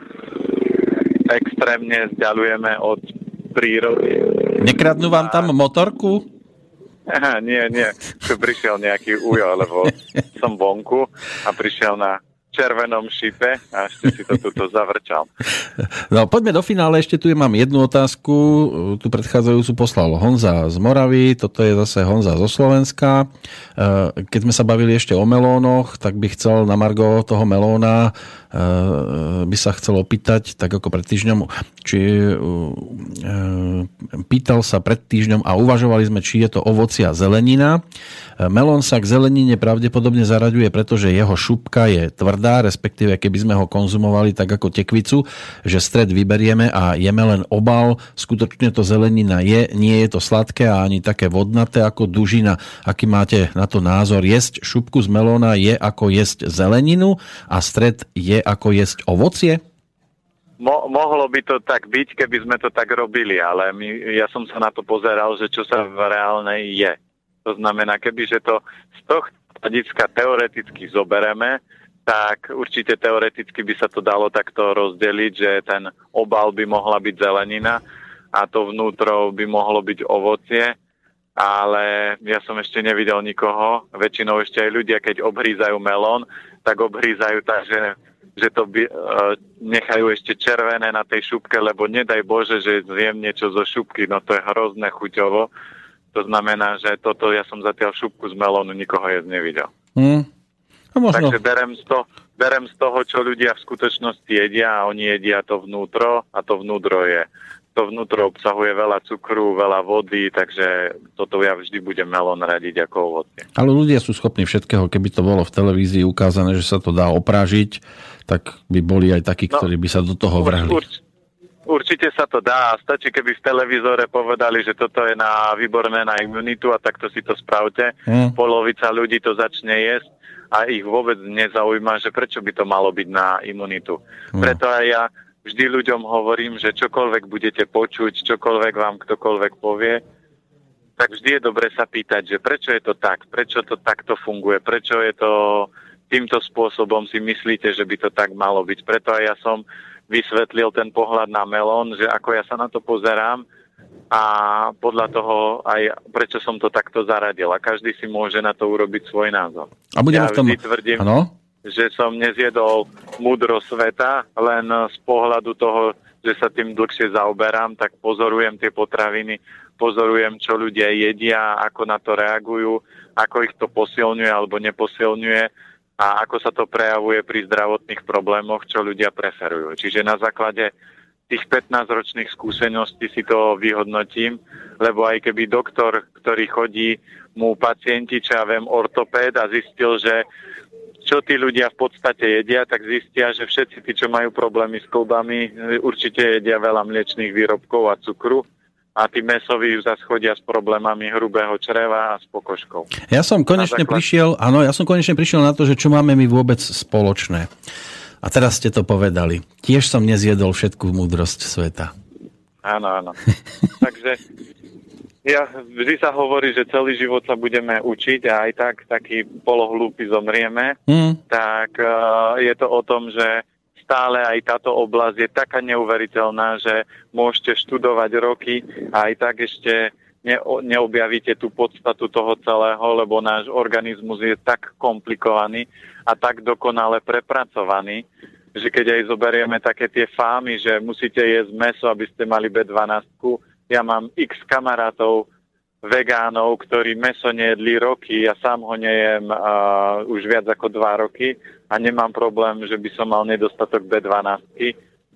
extrémne vzdialujeme od prírody. Nekradnú vám tam motorku? Aha, nie, nie. Prišiel nejaký ujo, lebo [laughs] som vonku a prišiel na červenom šipe a ešte si to tuto zavrčal. [laughs] No poďme do finále, ešte tu mám jednu otázku, tu predchádzajúcu poslal Honza z Moravy, toto je zase Honza zo Slovenska. E, keď sme sa bavili ešte o melónoch, tak by chcel na Margo toho melóna e, by sa chcel opýtať, tak ako pred týždňom, či e, pýtal sa pred týždňom a uvažovali sme, či je to ovoci a zelenina. Melón sa k zelenine pravdepodobne zaraďuje, pretože jeho šupka je tvrdá, respektíve keby sme ho konzumovali tak ako tekvicu, že stred vyberieme a jeme len obal, skutočne to zelenina je, nie je to sladké a ani také vodnaté ako dužina. Aký máte na to názor? Jesť šupku z melóna je ako jesť zeleninu a stred je ako jesť ovocie? Mo- mohlo by to tak byť, keby sme to tak robili, ale my, ja som sa na to pozeral, že čo sa v reálnej je. To znamená, kebyže to z tohto hľadiska teoreticky zobereme, tak určite teoreticky by sa to dalo takto rozdeliť, že ten obal by mohla byť zelenina a to vnútro by mohlo byť ovocie, ale ja som ešte nevidel nikoho, väčšinou ešte aj ľudia, keď obhrízajú melón, tak obhrízajú tak, že, že to by, e, nechajú ešte červené na tej šupke, lebo nedaj Bože, že zjem niečo zo šupky, no to je hrozné chuťovo to znamená, že toto ja som zatiaľ šupku z melónu nikoho jesť nevidel. Mm. No možno. Takže berem z, to, berem z toho, čo ľudia v skutočnosti jedia a oni jedia to vnútro a to vnútro je to vnútro obsahuje veľa cukru, veľa vody, takže toto ja vždy budem melón radiť ako ovocie. Ale ľudia sú schopní všetkého, keby to bolo v televízii ukázané, že sa to dá oprážiť, tak by boli aj takí, no, ktorí by sa do toho vrhli. Urč, Určite sa to dá. Stačí, keby v televízore povedali, že toto je na výborné na imunitu a takto si to spravte. Mm. Polovica ľudí to začne jesť a ich vôbec nezaujíma, že prečo by to malo byť na imunitu. Mm. Preto aj ja vždy ľuďom hovorím, že čokoľvek budete počuť, čokoľvek vám ktokoľvek povie, tak vždy je dobre sa pýtať, že prečo je to tak, prečo to takto funguje, prečo je to týmto spôsobom si myslíte, že by to tak malo byť. Preto aj ja som vysvetlil ten pohľad na melón, že ako ja sa na to pozerám a podľa toho aj prečo som to takto zaradil. A každý si môže na to urobiť svoj názor. A budeme ja v tom... tvrdím, ano? že som nezjedol múdro sveta, len z pohľadu toho, že sa tým dlhšie zaoberám, tak pozorujem tie potraviny, pozorujem, čo ľudia jedia, ako na to reagujú, ako ich to posilňuje alebo neposilňuje a ako sa to prejavuje pri zdravotných problémoch, čo ľudia preferujú. Čiže na základe tých 15-ročných skúseností si to vyhodnotím, lebo aj keby doktor, ktorý chodí mu pacienti, čo ja viem, ortopéd a zistil, že čo tí ľudia v podstate jedia, tak zistia, že všetci tí, čo majú problémy s klbami, určite jedia veľa mliečných výrobkov a cukru a tí mesoví už zase chodia s problémami hrubého čreva a s pokožkou. Ja som konečne základ... prišiel, áno, ja som konečne prišiel na to, že čo máme my vôbec spoločné. A teraz ste to povedali. Tiež som nezjedol všetku múdrosť sveta. Áno, áno. [laughs] Takže ja, vždy sa hovorí, že celý život sa budeme učiť a aj tak taký polohlúpy zomrieme. Mm. Tak uh, je to o tom, že stále aj táto oblasť je taká neuveriteľná, že môžete študovať roky a aj tak ešte neobjavíte tú podstatu toho celého, lebo náš organizmus je tak komplikovaný a tak dokonale prepracovaný, že keď aj zoberieme také tie fámy, že musíte jesť meso, aby ste mali B12, ja mám x kamarátov, vegánov, ktorí meso nejedli roky, ja sám ho nejem uh, už viac ako dva roky a nemám problém, že by som mal nedostatok B12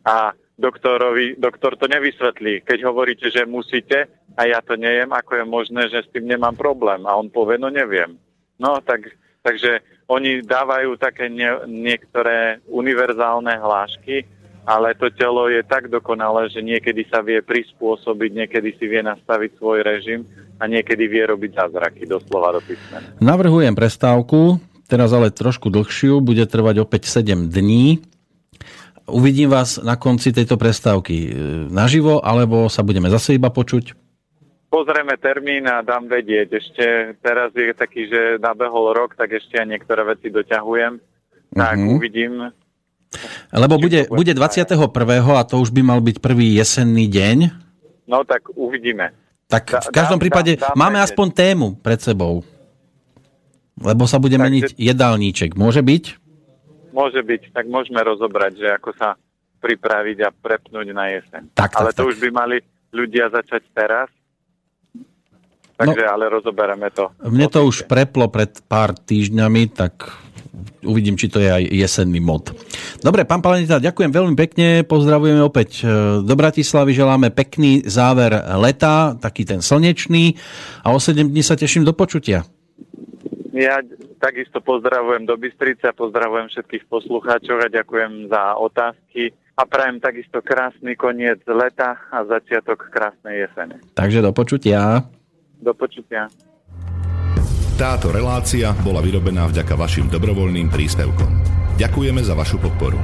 a doktorovi, doktor to nevysvetlí. Keď hovoríte, že musíte a ja to nejem, ako je možné, že s tým nemám problém. A on povie, no neviem. No tak, takže oni dávajú také nie, niektoré univerzálne hlášky, ale to telo je tak dokonalé, že niekedy sa vie prispôsobiť, niekedy si vie nastaviť svoj režim a niekedy vie robiť zázraky, doslova do písmena. Navrhujem prestávku, teraz ale trošku dlhšiu, bude trvať opäť 7 dní. Uvidím vás na konci tejto prestávky e, naživo, alebo sa budeme zase iba počuť? Pozrieme termín a dám vedieť. Ešte teraz je taký, že nabehol rok, tak ešte aj niektoré veci doťahujem. Tak uh-huh. uvidím. Lebo bude, bude 21. a to už by mal byť prvý jesenný deň. No tak uvidíme. Tak v každom dám, prípade dám, dám máme vedieť. aspoň tému pred sebou. Lebo sa bude tak, meniť jedálníček. Môže byť? Môže byť, tak môžeme rozobrať, že ako sa pripraviť a prepnúť na jeseň. Tak, ale tak, to tak. už by mali ľudia začať teraz. Takže no, ale rozobereme to. Mne to už preplo pred pár týždňami, tak uvidím, či to je aj jesenný mod. Dobre, pán Palenita, ďakujem veľmi pekne, pozdravujeme opäť e, do Bratislavy, želáme pekný záver leta, taký ten slnečný a o 7 dní sa teším do počutia. Ja takisto pozdravujem do Bystrice a pozdravujem všetkých poslucháčov a ďakujem za otázky a prajem takisto krásny koniec leta a začiatok krásnej jesene. Takže do počutia. Do počutia. Táto relácia bola vyrobená vďaka vašim dobrovoľným príspevkom. Ďakujeme za vašu podporu.